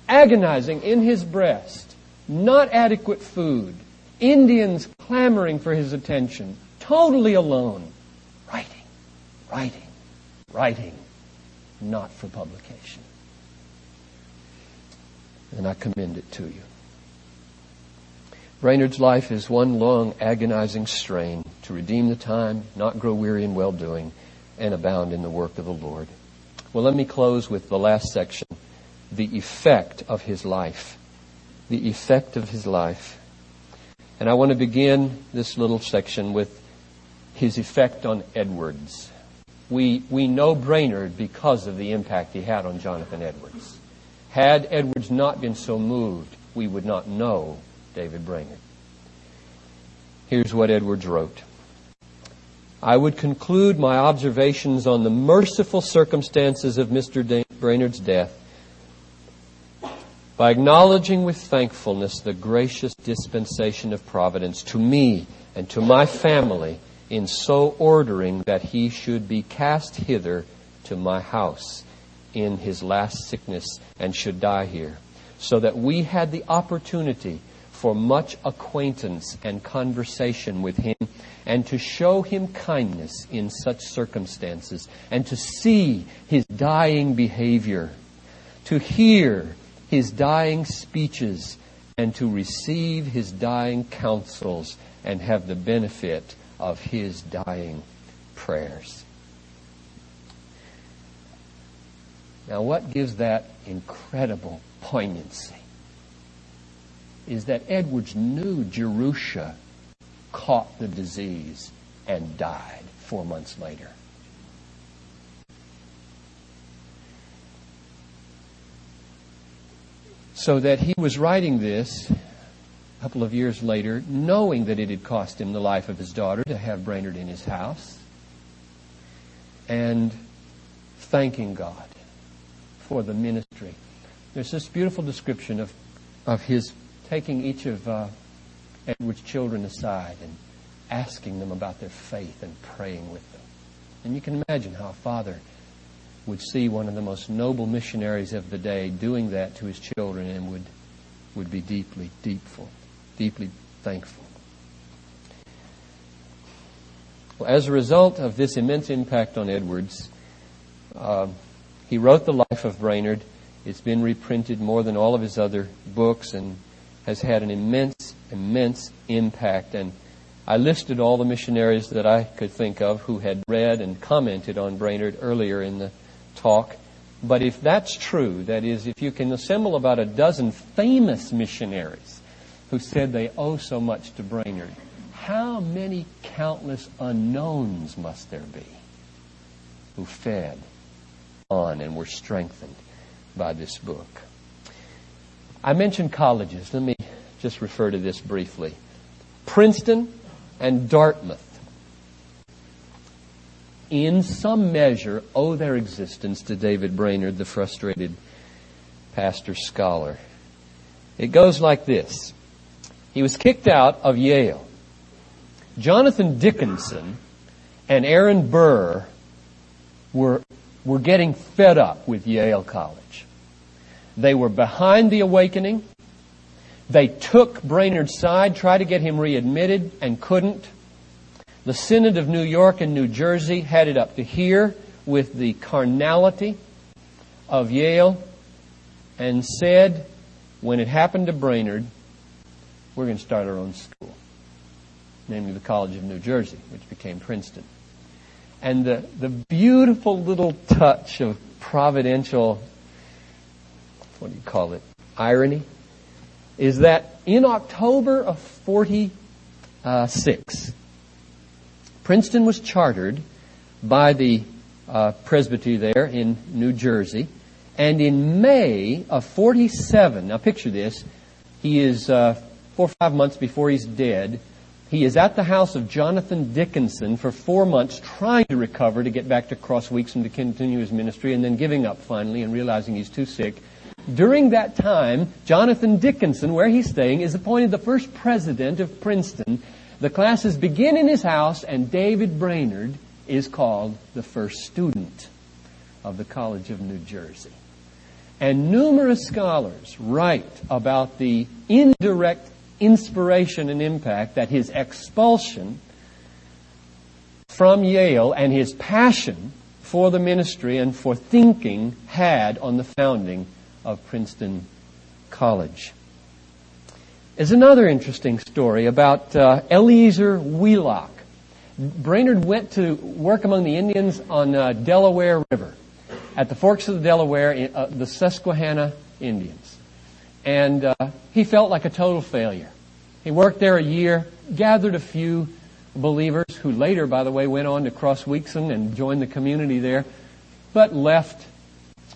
S1: agonizing in his breast, not adequate food, Indians clamoring for his attention, totally alone, writing, writing, writing, not for publication. And I commend it to you. Brainerd's life is one long agonizing strain to redeem the time, not grow weary in well doing, and abound in the work of the Lord. Well, let me close with the last section the effect of his life. The effect of his life. And I want to begin this little section with his effect on Edwards. We, we know Brainerd because of the impact he had on Jonathan Edwards. Had Edwards not been so moved, we would not know David Brainerd. Here's what Edwards wrote. I would conclude my observations on the merciful circumstances of Mr. Brainerd's death by acknowledging with thankfulness the gracious dispensation of providence to me and to my family in so ordering that he should be cast hither to my house in his last sickness and should die here, so that we had the opportunity for much acquaintance and conversation with him and to show him kindness in such circumstances, and to see his dying behavior, to hear his dying speeches, and to receive his dying counsels and have the benefit of his dying prayers. Now, what gives that incredible poignancy is that Edwards knew Jerusha caught the disease and died four months later. So that he was writing this a couple of years later, knowing that it had cost him the life of his daughter to have Brainerd in his house, and thanking God for the ministry. There's this beautiful description of, of his taking each of uh, Edward's children aside and asking them about their faith and praying with them. And you can imagine how a father would see one of the most noble missionaries of the day doing that to his children and would, would be deeply, deepful, deeply thankful. Well, as a result of this immense impact on Edwards, uh, he wrote The Life of Brainerd. It's been reprinted more than all of his other books and has had an immense, immense impact. And I listed all the missionaries that I could think of who had read and commented on Brainerd earlier in the talk. But if that's true, that is, if you can assemble about a dozen famous missionaries who said they owe so much to Brainerd, how many countless unknowns must there be who fed on and were strengthened by this book. I mentioned colleges. Let me just refer to this briefly. Princeton and Dartmouth, in some measure, owe their existence to David Brainerd, the frustrated pastor scholar. It goes like this. He was kicked out of Yale. Jonathan Dickinson and Aaron Burr were were getting fed up with Yale College. They were behind the awakening. They took Brainerd's side, tried to get him readmitted, and couldn't. The Synod of New York and New Jersey had it up to here with the carnality of Yale and said, when it happened to Brainerd, we're going to start our own school, namely the College of New Jersey, which became Princeton. And the, the beautiful little touch of providential, what do you call it, irony, is that in October of 46, uh, Princeton was chartered by the uh, presbytery there in New Jersey. And in May of 47, now picture this, he is uh, four or five months before he's dead. He is at the house of Jonathan Dickinson for four months trying to recover to get back to Crossweeksung to continue his ministry and then giving up finally and realizing he's too sick. During that time, Jonathan Dickinson, where he's staying, is appointed the first president of Princeton. The classes begin in his house and David Brainerd is called the first student of the College of New Jersey. And numerous scholars write about the indirect inspiration and impact that his expulsion from Yale and his passion for the ministry and for thinking had on the founding of Princeton College. There's another interesting story about uh, Eleazar Wheelock. Brainerd went to work among the Indians on uh, Delaware River at the forks of the Delaware, uh, the Susquehanna Indians and uh, he felt like a total failure. He worked there a year, gathered a few believers who later, by the way, went on to Crossweeksung and join the community there, but left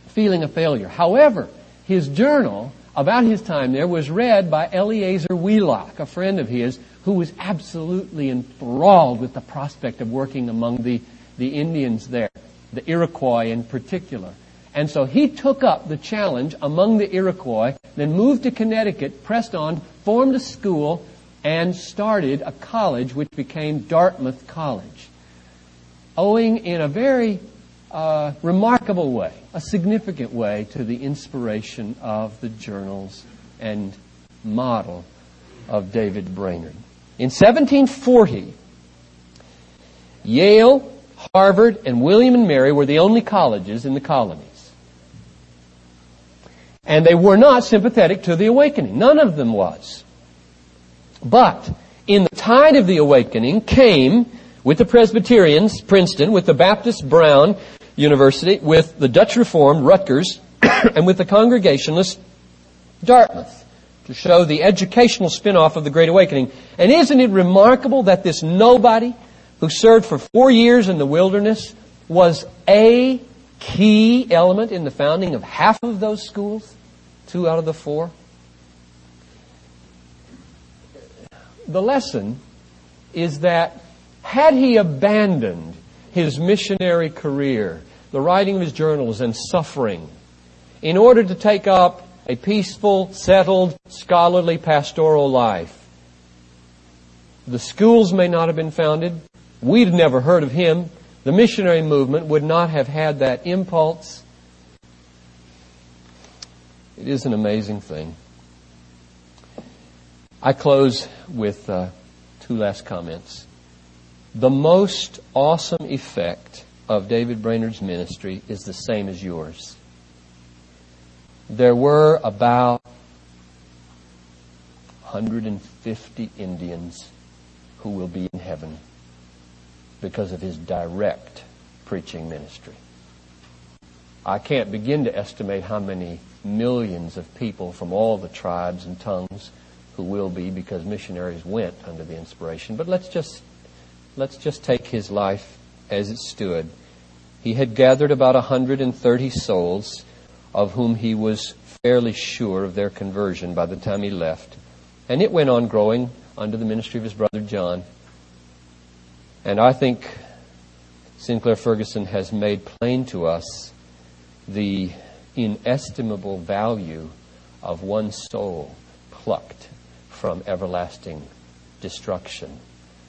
S1: feeling a failure. However, his journal about his time there was read by Eleazar Wheelock, a friend of his, who was absolutely enthralled with the prospect of working among the, the Indians there, the Iroquois in particular. And so he took up the challenge among the Iroquois, then moved to Connecticut, pressed on, formed a school, and started a college which became Dartmouth College. Owing in a very uh, remarkable way, a significant way, to the inspiration of the journals and model of David Brainerd. In 1740, Yale, Harvard, and William and Mary were the only colleges in the colonies. And they were not sympathetic to the awakening. None of them was. But in the tide of the awakening came with the Presbyterians, Princeton, with the Baptist Brown University, with the Dutch Reformed, Rutgers, and with the Congregationalist, Dartmouth, to show the educational spin-off of the Great Awakening. And isn't it remarkable that this nobody who served for four years in the wilderness was a key element in the founding of half of those schools? Two out of the four? The lesson is that had he abandoned his missionary career, the writing of his journals and suffering, in order to take up a peaceful, settled, scholarly pastoral life, the schools may not have been founded. We'd never heard of him. The missionary movement would not have had that impulse. It is an amazing thing. I close with uh, two last comments. The most awesome effect of David Brainerd's ministry is the same as yours. There were about 150 Indians who will be in heaven because of his direct preaching ministry. I can't begin to estimate how many millions of people from all the tribes and tongues who will be because missionaries went under the inspiration. But let's just, let's just take his life as it stood. He had gathered about a 130 souls of whom he was fairly sure of their conversion by the time he left. And it went on growing under the ministry of his brother John. And I think Sinclair Ferguson has made plain to us the inestimable value of one soul plucked from everlasting destruction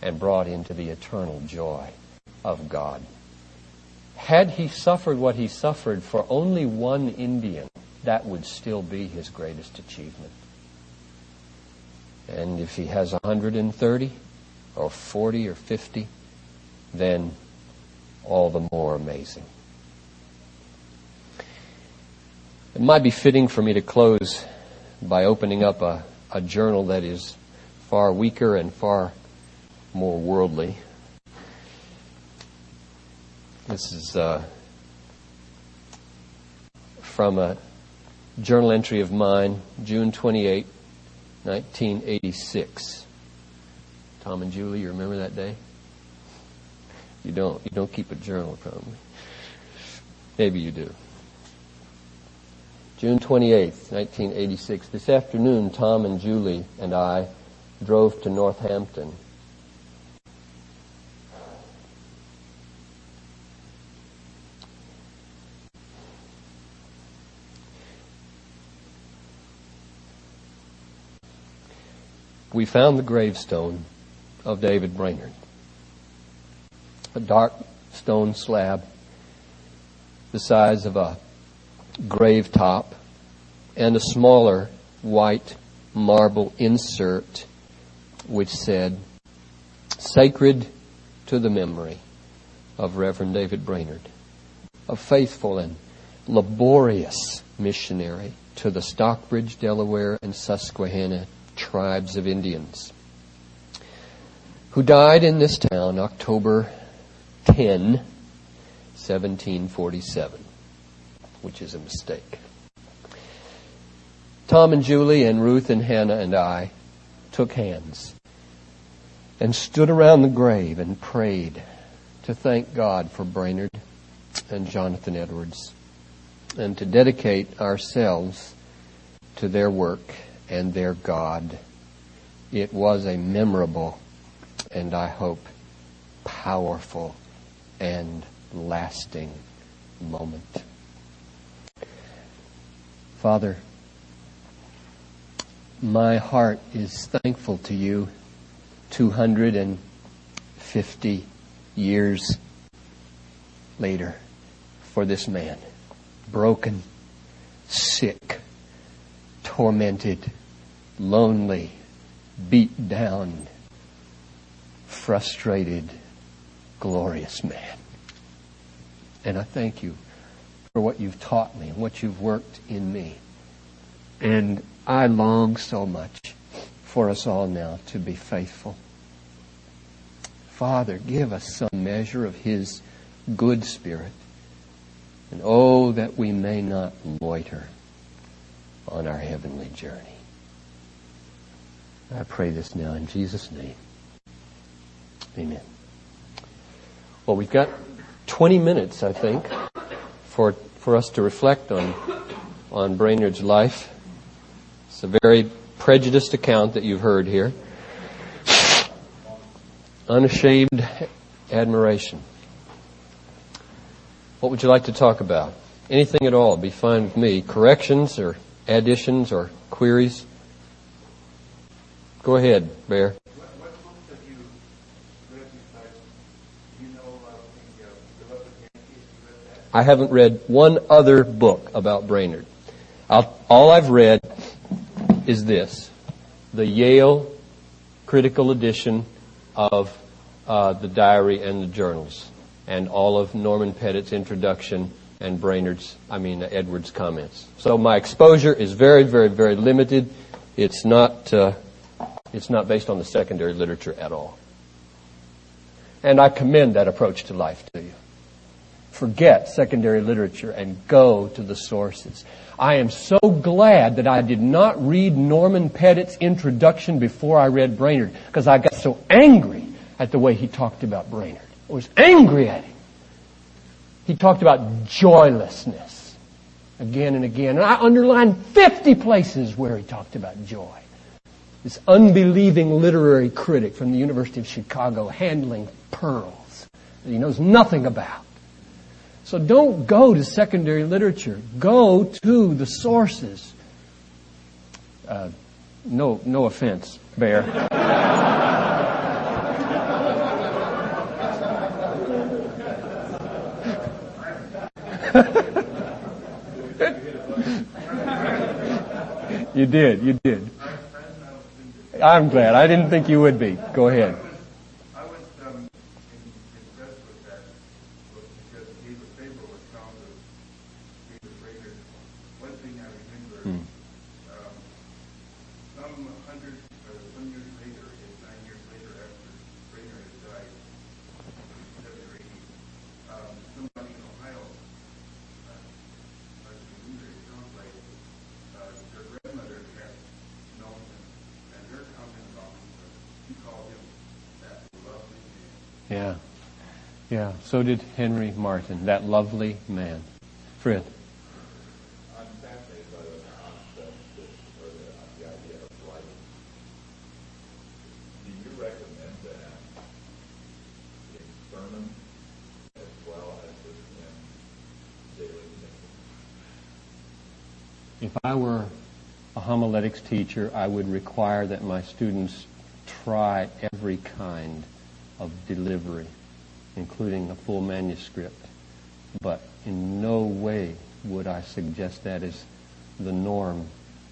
S1: and brought into the eternal joy of God. Had he suffered what he suffered for only one Indian, that would still be his greatest achievement. And if he has 130 or 40 or 50, then all the more amazing. It might be fitting for me to close by opening up a a journal that is far weaker and far more worldly. This is uh, from a journal entry of mine, June 28, 1986. Tom and Julie, you remember that day? You don't. You don't keep a journal, probably. Maybe you do. June 28, 1986. This afternoon, Tom and Julie and I drove to Northampton. We found the gravestone of David Brainerd. A dark stone slab the size of a grave top and a smaller white marble insert which said, Sacred to the memory of Reverend David Brainerd, a faithful and laborious missionary to the Stockbridge, Delaware, and Susquehanna tribes of Indians, who died in this town October 10, 1747 which is a mistake. Tom and Julie and Ruth and Hannah and I took hands and stood around the grave and prayed to thank God for Brainerd and Jonathan Edwards and to dedicate ourselves to their work and their God. It was a memorable and I hope powerful and lasting moment. Father, my heart is thankful to you 250 years later for this man. Broken, sick, tormented, lonely, beat down, frustrated, glorious man. And I thank you for what you've taught me and what you've worked in me. And I long so much for us all now to be faithful. Father, give us some measure of His good spirit. And oh, that we may not loiter on our heavenly journey. I pray this now in Jesus' name. Amen. Well, we've got 20 minutes, I think, for, for us to reflect on, on Brainerd's life. It's a very prejudiced account that you've heard here. Unashamed admiration. What would you like to talk about? Anything at all, be fine with me. Corrections or additions or queries? Go ahead, Bear. I haven't read one other book about Brainerd. I'll, all I've read is this the Yale critical edition of uh, the diary and the journals, and all of Norman Pettit's introduction and Brainerd's, I mean, Edwards' comments. So my exposure is very, very, very limited. It's not, uh, it's not based on the secondary literature at all. And I commend that approach to life to you forget secondary literature and go to the sources. I am so glad that I did not read Norman Pettit's introduction before I read Brainerd because I got so angry at the way he talked about Brainerd. I was angry at him. He talked about joylessness again and again. And I underlined 50 places where he talked about joy. This unbelieving literary critic from the University of Chicago handling pearls that he knows nothing about. So don't go to secondary literature. Go to the sources. Uh, no, no offense, Bear. you did, you did. I'm glad. I didn't think you would be. Go ahead. Yeah. Yeah. So did Henry Martyn, that lovely man. Fred. If I were a homiletics teacher, I would require that my students try every kind of delivery, including a full manuscript. But in no way would I suggest that as the norm.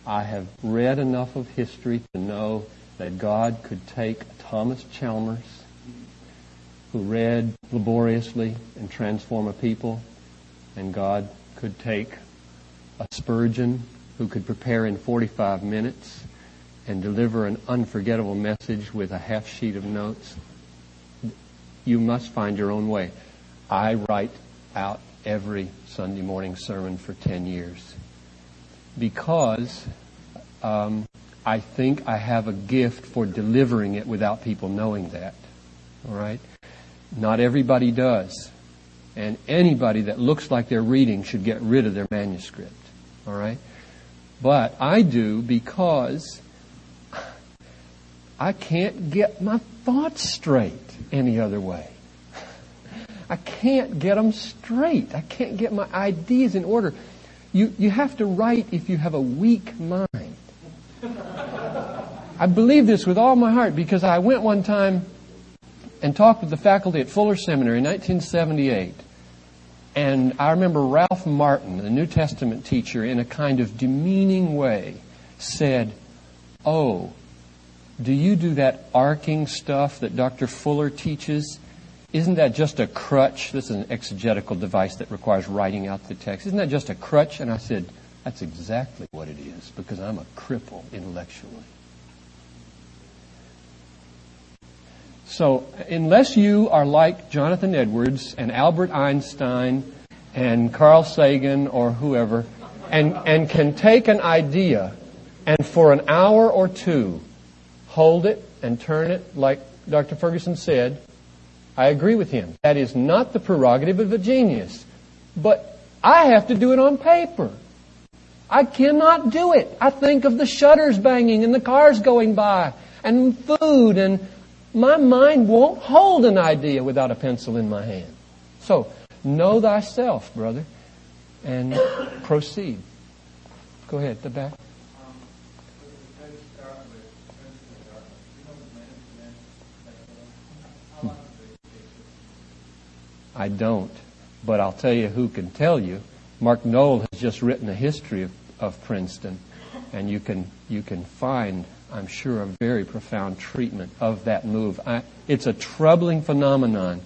S1: I have read enough of history to know that God could take Thomas Chalmers, who read laboriously and transform a people, and God could take a Spurgeon, who could prepare in 45 minutes and deliver an unforgettable message with a half sheet of notes you must find your own way. I write out every Sunday morning sermon for 10 years because um, I think I have a gift for delivering it without people knowing that. All right? Not everybody does. And anybody that looks like they're reading should get rid of their manuscript. All right? But I do because I can't get my thoughts straight any other way. I can't get them straight. I can't get my ideas in order. You, you have to write if you have a weak mind. I believe this with all my heart because I went one time and talked with the faculty at Fuller Seminary in 1978. And I remember Ralph Martin, the New Testament teacher, in a kind of demeaning way said, Oh, do you do that arcing stuff that Dr. Fuller teaches? isn't that just a crutch? This is an exegetical device that requires writing out the text. Isn't that just a crutch? And I said, That's exactly what it is, because I'm a cripple intellectually. So, unless you are like Jonathan Edwards and Albert Einstein and Carl Sagan or whoever, and, and can take an idea and for an hour or two hold it and turn it like Dr. Ferguson said, I agree with him. That is not the prerogative of a genius. But I have to do it on paper. I cannot do it. I think of the shutters banging and the cars going by and food and my mind won't hold an idea without a pencil in my hand. So, know thyself, brother, and proceed. Go ahead, the back. I don't. But I'll tell you who can tell you. Mark Noll has just written a history of, of Princeton, and you can you can find, I'm sure, a very profound treatment of that move. I, it's a troubling phenomenon.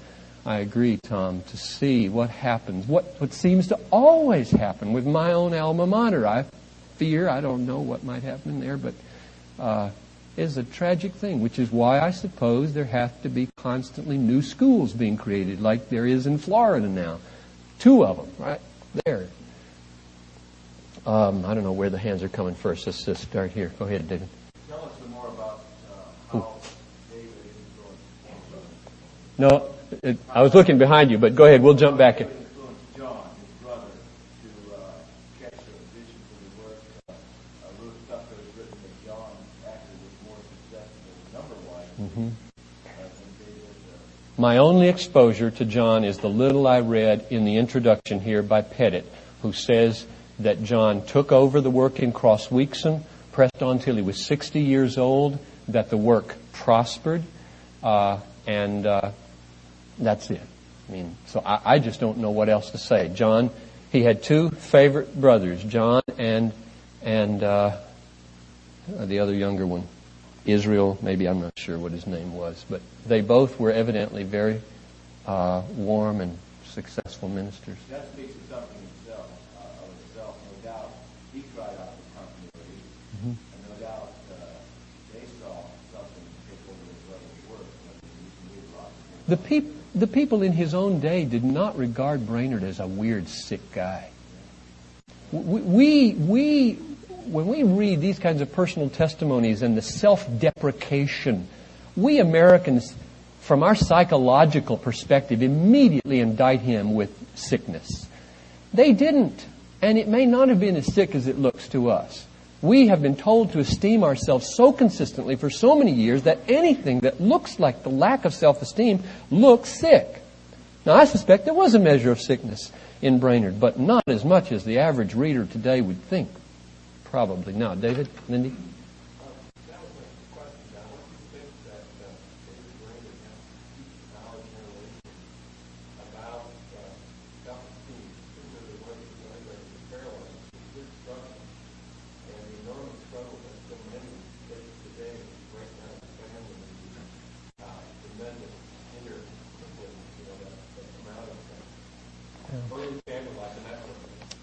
S1: I agree, Tom, to see what happens, what, what seems to always happen with my own alma mater. I fear, I don't know what might happen there, but uh, is a tragic thing, which is why I suppose there have to be constantly new schools being created, like there is in Florida now. Two of them, right there. Um, I don't know where the hands are coming first. Let's just start here. Go ahead, David.
S2: Tell us some more about uh, how David influenced.
S1: No, it, I was looking behind you, but go ahead. We'll jump back. In.
S2: Influenced John, his brother, to uh, catch a vision for the work. Uh, uh, Ruth Tucker has written that John actually was more successful number-wise
S1: Mm-hmm.
S2: uh, than David. Uh,
S1: My only exposure to John is the little I read in the introduction here by Pettit, who says that John took over the work in Crossweeksung, pressed on till he was 60 years old, that the work prospered, uh, and uh, that's it. I mean, so I, I just don't know what else to say. John, he had two favorite brothers, John and and uh, the other younger one, Israel. Maybe I'm not sure what his name was, but they both were evidently very uh, warm and successful ministers.
S2: that speaks to something himself, uh, of itself. No doubt he tried out the continuity, and no doubt uh, they saw something take over his brother's work. But he knew lots of
S1: The, peop- the people in his own day did not regard Brainerd as a weird, sick guy. We, we, we, when we read these kinds of personal testimonies and the self-deprecation, we Americans, from our psychological perspective, immediately indict him with sickness. They didn't, and it may not have been as sick as it looks to us. We have been told to esteem ourselves so consistently for so many years that anything that looks like the lack of self-esteem looks sick. Now, I suspect there was a measure of sickness in Brainerd, but not as much as the average reader today would think. Probably not. David, Lindy?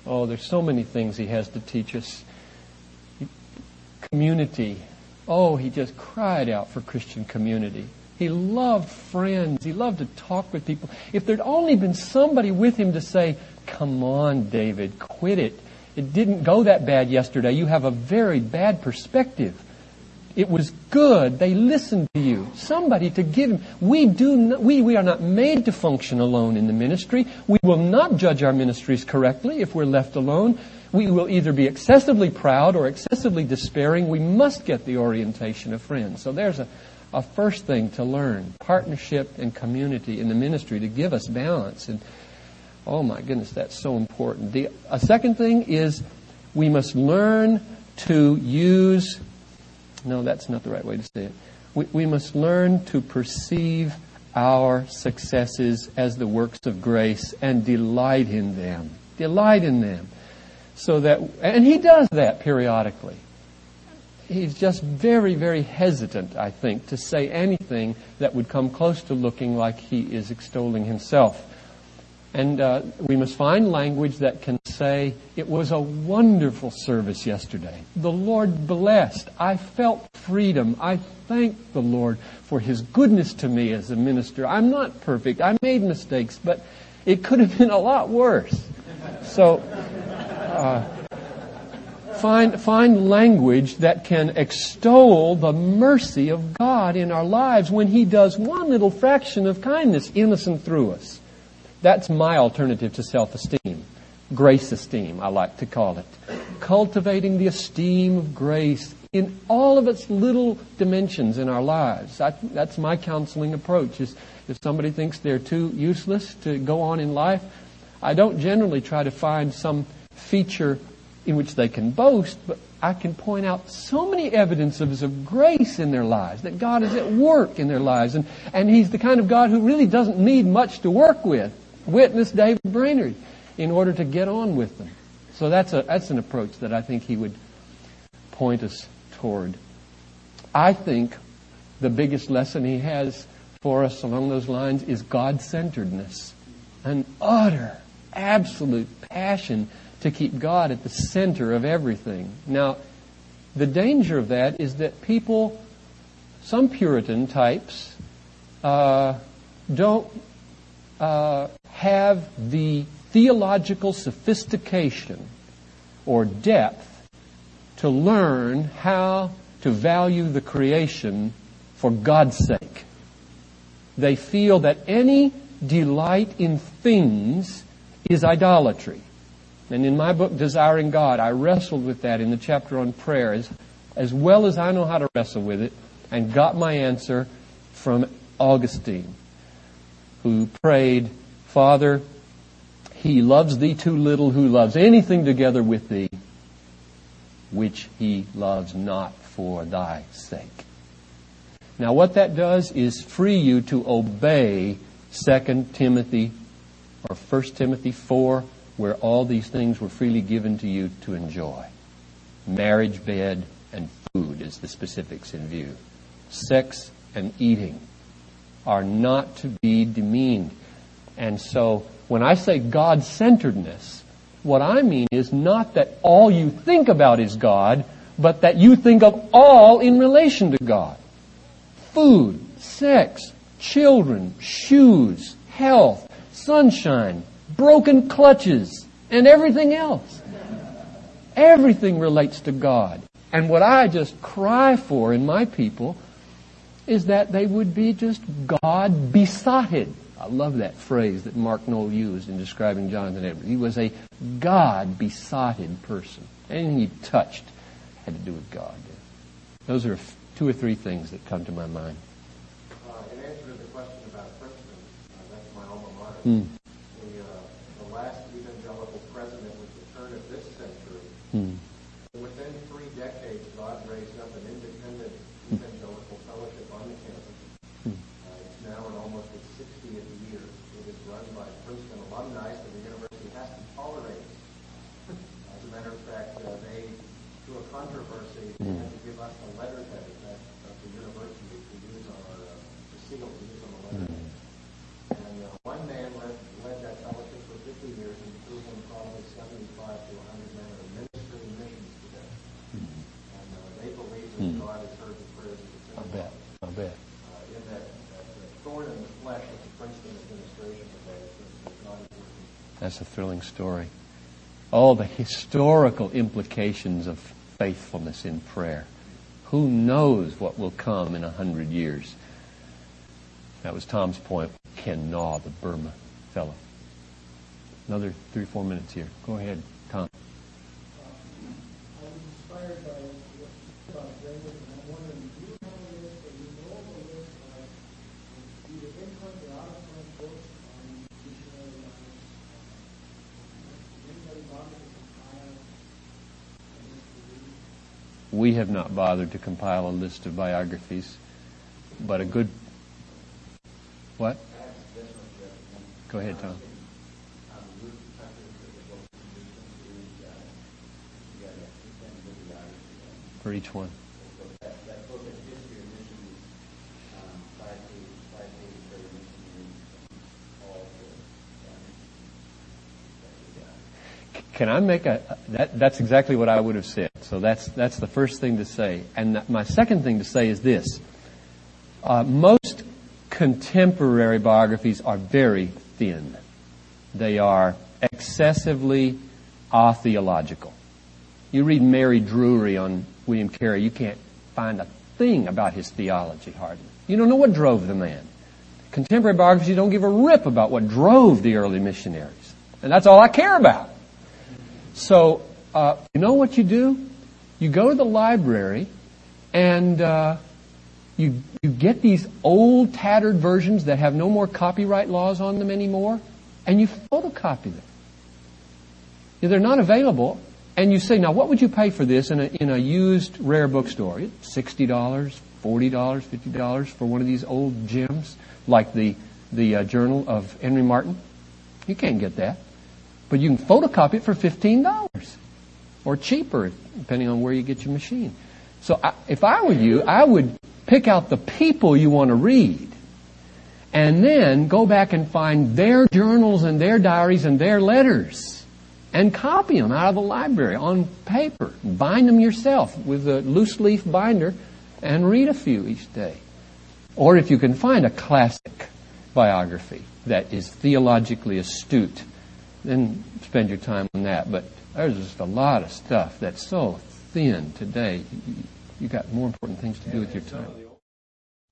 S1: Oh, there's so many things he has to teach us. Community. Oh, he just cried out for Christian community. He loved friends. He loved to talk with people. If there'd only been somebody with him to say, Come on, David, quit it. It didn't go that bad yesterday. You have a very bad perspective. It was good. They listened to you. Somebody to give him. We do not, we, we are not made to function alone in the ministry. We will not judge our ministries correctly if we're left alone. We will either be excessively proud or excessively despairing. We must get the orientation of friends. So there's a, a first thing to learn. Partnership and community in the ministry to give us balance. And oh my goodness, that's so important. The, a second thing is we must learn to use no, that's not the right way to say it. We, we must learn to perceive our successes as the works of grace and delight in them. Delight in them. So that, and he does that periodically. he's just very, very hesitant, I think, to say anything that would come close to looking like he is extolling himself. And uh, we must find language that can say, It was a wonderful service yesterday. The Lord blessed. I felt freedom. I thank the Lord for His goodness to me as a minister. I'm not perfect. I made mistakes, but it could have been a lot worse. So, uh, find, find language that can extol the mercy of God in our lives when He does one little fraction of kindness innocent through us. That's my alternative to self-esteem. Grace esteem, I like to call it. Cultivating the esteem of grace in all of its little dimensions in our lives. That, that's my counseling approach. Is if somebody thinks they're too useless to go on in life, I don't generally try to find some feature in which they can boast, but I can point out so many evidences of grace in their lives, that God is at work in their lives, and, and He's the kind of God who really doesn't need much to work with witness David Brainerd in order to get on with them. So that's a that's an approach that I think he would point us toward. I think the biggest lesson he has for us along those lines is God-centeredness. An utter, absolute passion to keep God at the center of everything. Now, the danger of that is that people, some Puritan types, uh, don't uh, have the theological sophistication or depth to learn how to value the creation for God's sake. They feel that any delight in things is idolatry. And in my book, Desiring God, I wrestled with that in the chapter on prayer as, as well as I know how to wrestle with it and got my answer from Augustine, who prayed, Father, he loves thee too little who loves anything together with thee, which he loves not for thy sake. Now what that does is free you to obey 2 Timothy or 1 Timothy 4, where all these things were freely given to you to enjoy. Marriage, bed, and food is the specifics in view. Sex and eating are not to be demeaned. And so when I say God centeredness, what I mean is not that all you think about is God, but that you think of all in relation to God. Food, sex, children, shoes, health, sunshine, broken clutches, and everything else. Everything relates to God. And what I just cry for in my people is that they would be just God besotted. I love that phrase that Mark Noll used in describing Jonathan Edwards. He was a God besotted person. Anything he touched had to do with God. Those are two or three things that come to my mind.
S2: Uh, in answer to the question about Princeton, uh, that's my alma mater.
S1: Mm.
S2: The, uh, the last evangelical president was the turn of this century.
S1: Mm.
S2: Within three decades, God raised up an independent evangelical fellowship on the campus.
S1: Hmm.
S2: Uh, it's now in almost its 60th year. It is run by Princeton alumni, so the university has to tolerate it. As a matter of fact, uh, they, through a controversy, they had to give us a letterhead of, that, of the university to use on our, uh, to seal to use on the letterhead. And uh, one man led, led that fellowship for 50 years and threw him probably 75 to 100 men of ministry and missions today. And uh, they believe that God has heard the prayers of the
S1: I
S2: sinner.
S1: Bet.
S2: Uh, in that, thorn in the flesh of the Princeton administration today, that that working.
S1: That's a thrilling story. All the historical implications of faithfulness in prayer. Who knows what will come in a hundred years? That was Tom's point. Ken Naw, the Burma fellow. Another three, four minutes here. Go ahead,
S3: have
S1: not bothered to compile a list of biographies, but a good. What? Go ahead, Tom. For each one. Can I make a that, that's exactly what I would have said. So that's, that's the first thing to say. And my second thing to say is this. Uh, most contemporary biographies are very thin. They are excessively atheological. You read Mary Drewery on William Carey, you can't find a thing about his theology hardly. You don't know what drove the man. Contemporary biographies don't give a rip about what drove the early missionaries. And that's all I care about. So, uh, you know what you do? You go to the library and uh, you, you get these old tattered versions that have no more copyright laws on them anymore, and you photocopy them. They're not available, and you say, now what would you pay for this in a, in a used rare bookstore? $60, $40, $50 for one of these old gems, like the, the uh, Journal of Henry Martyn. You can't get that. But you can photocopy it for $15 or cheaper, depending on where you get your machine. So I, if I were you, I would pick out the people you want to read and then go back and find their journals and their diaries and their letters and copy them out of the library on paper. Bind them yourself with a loose leaf binder and read a few each day. Or if you can find a classic biography that is theologically astute, then spend your time on that. But there's just a lot of stuff that's so thin today. You got more important things to do with your time.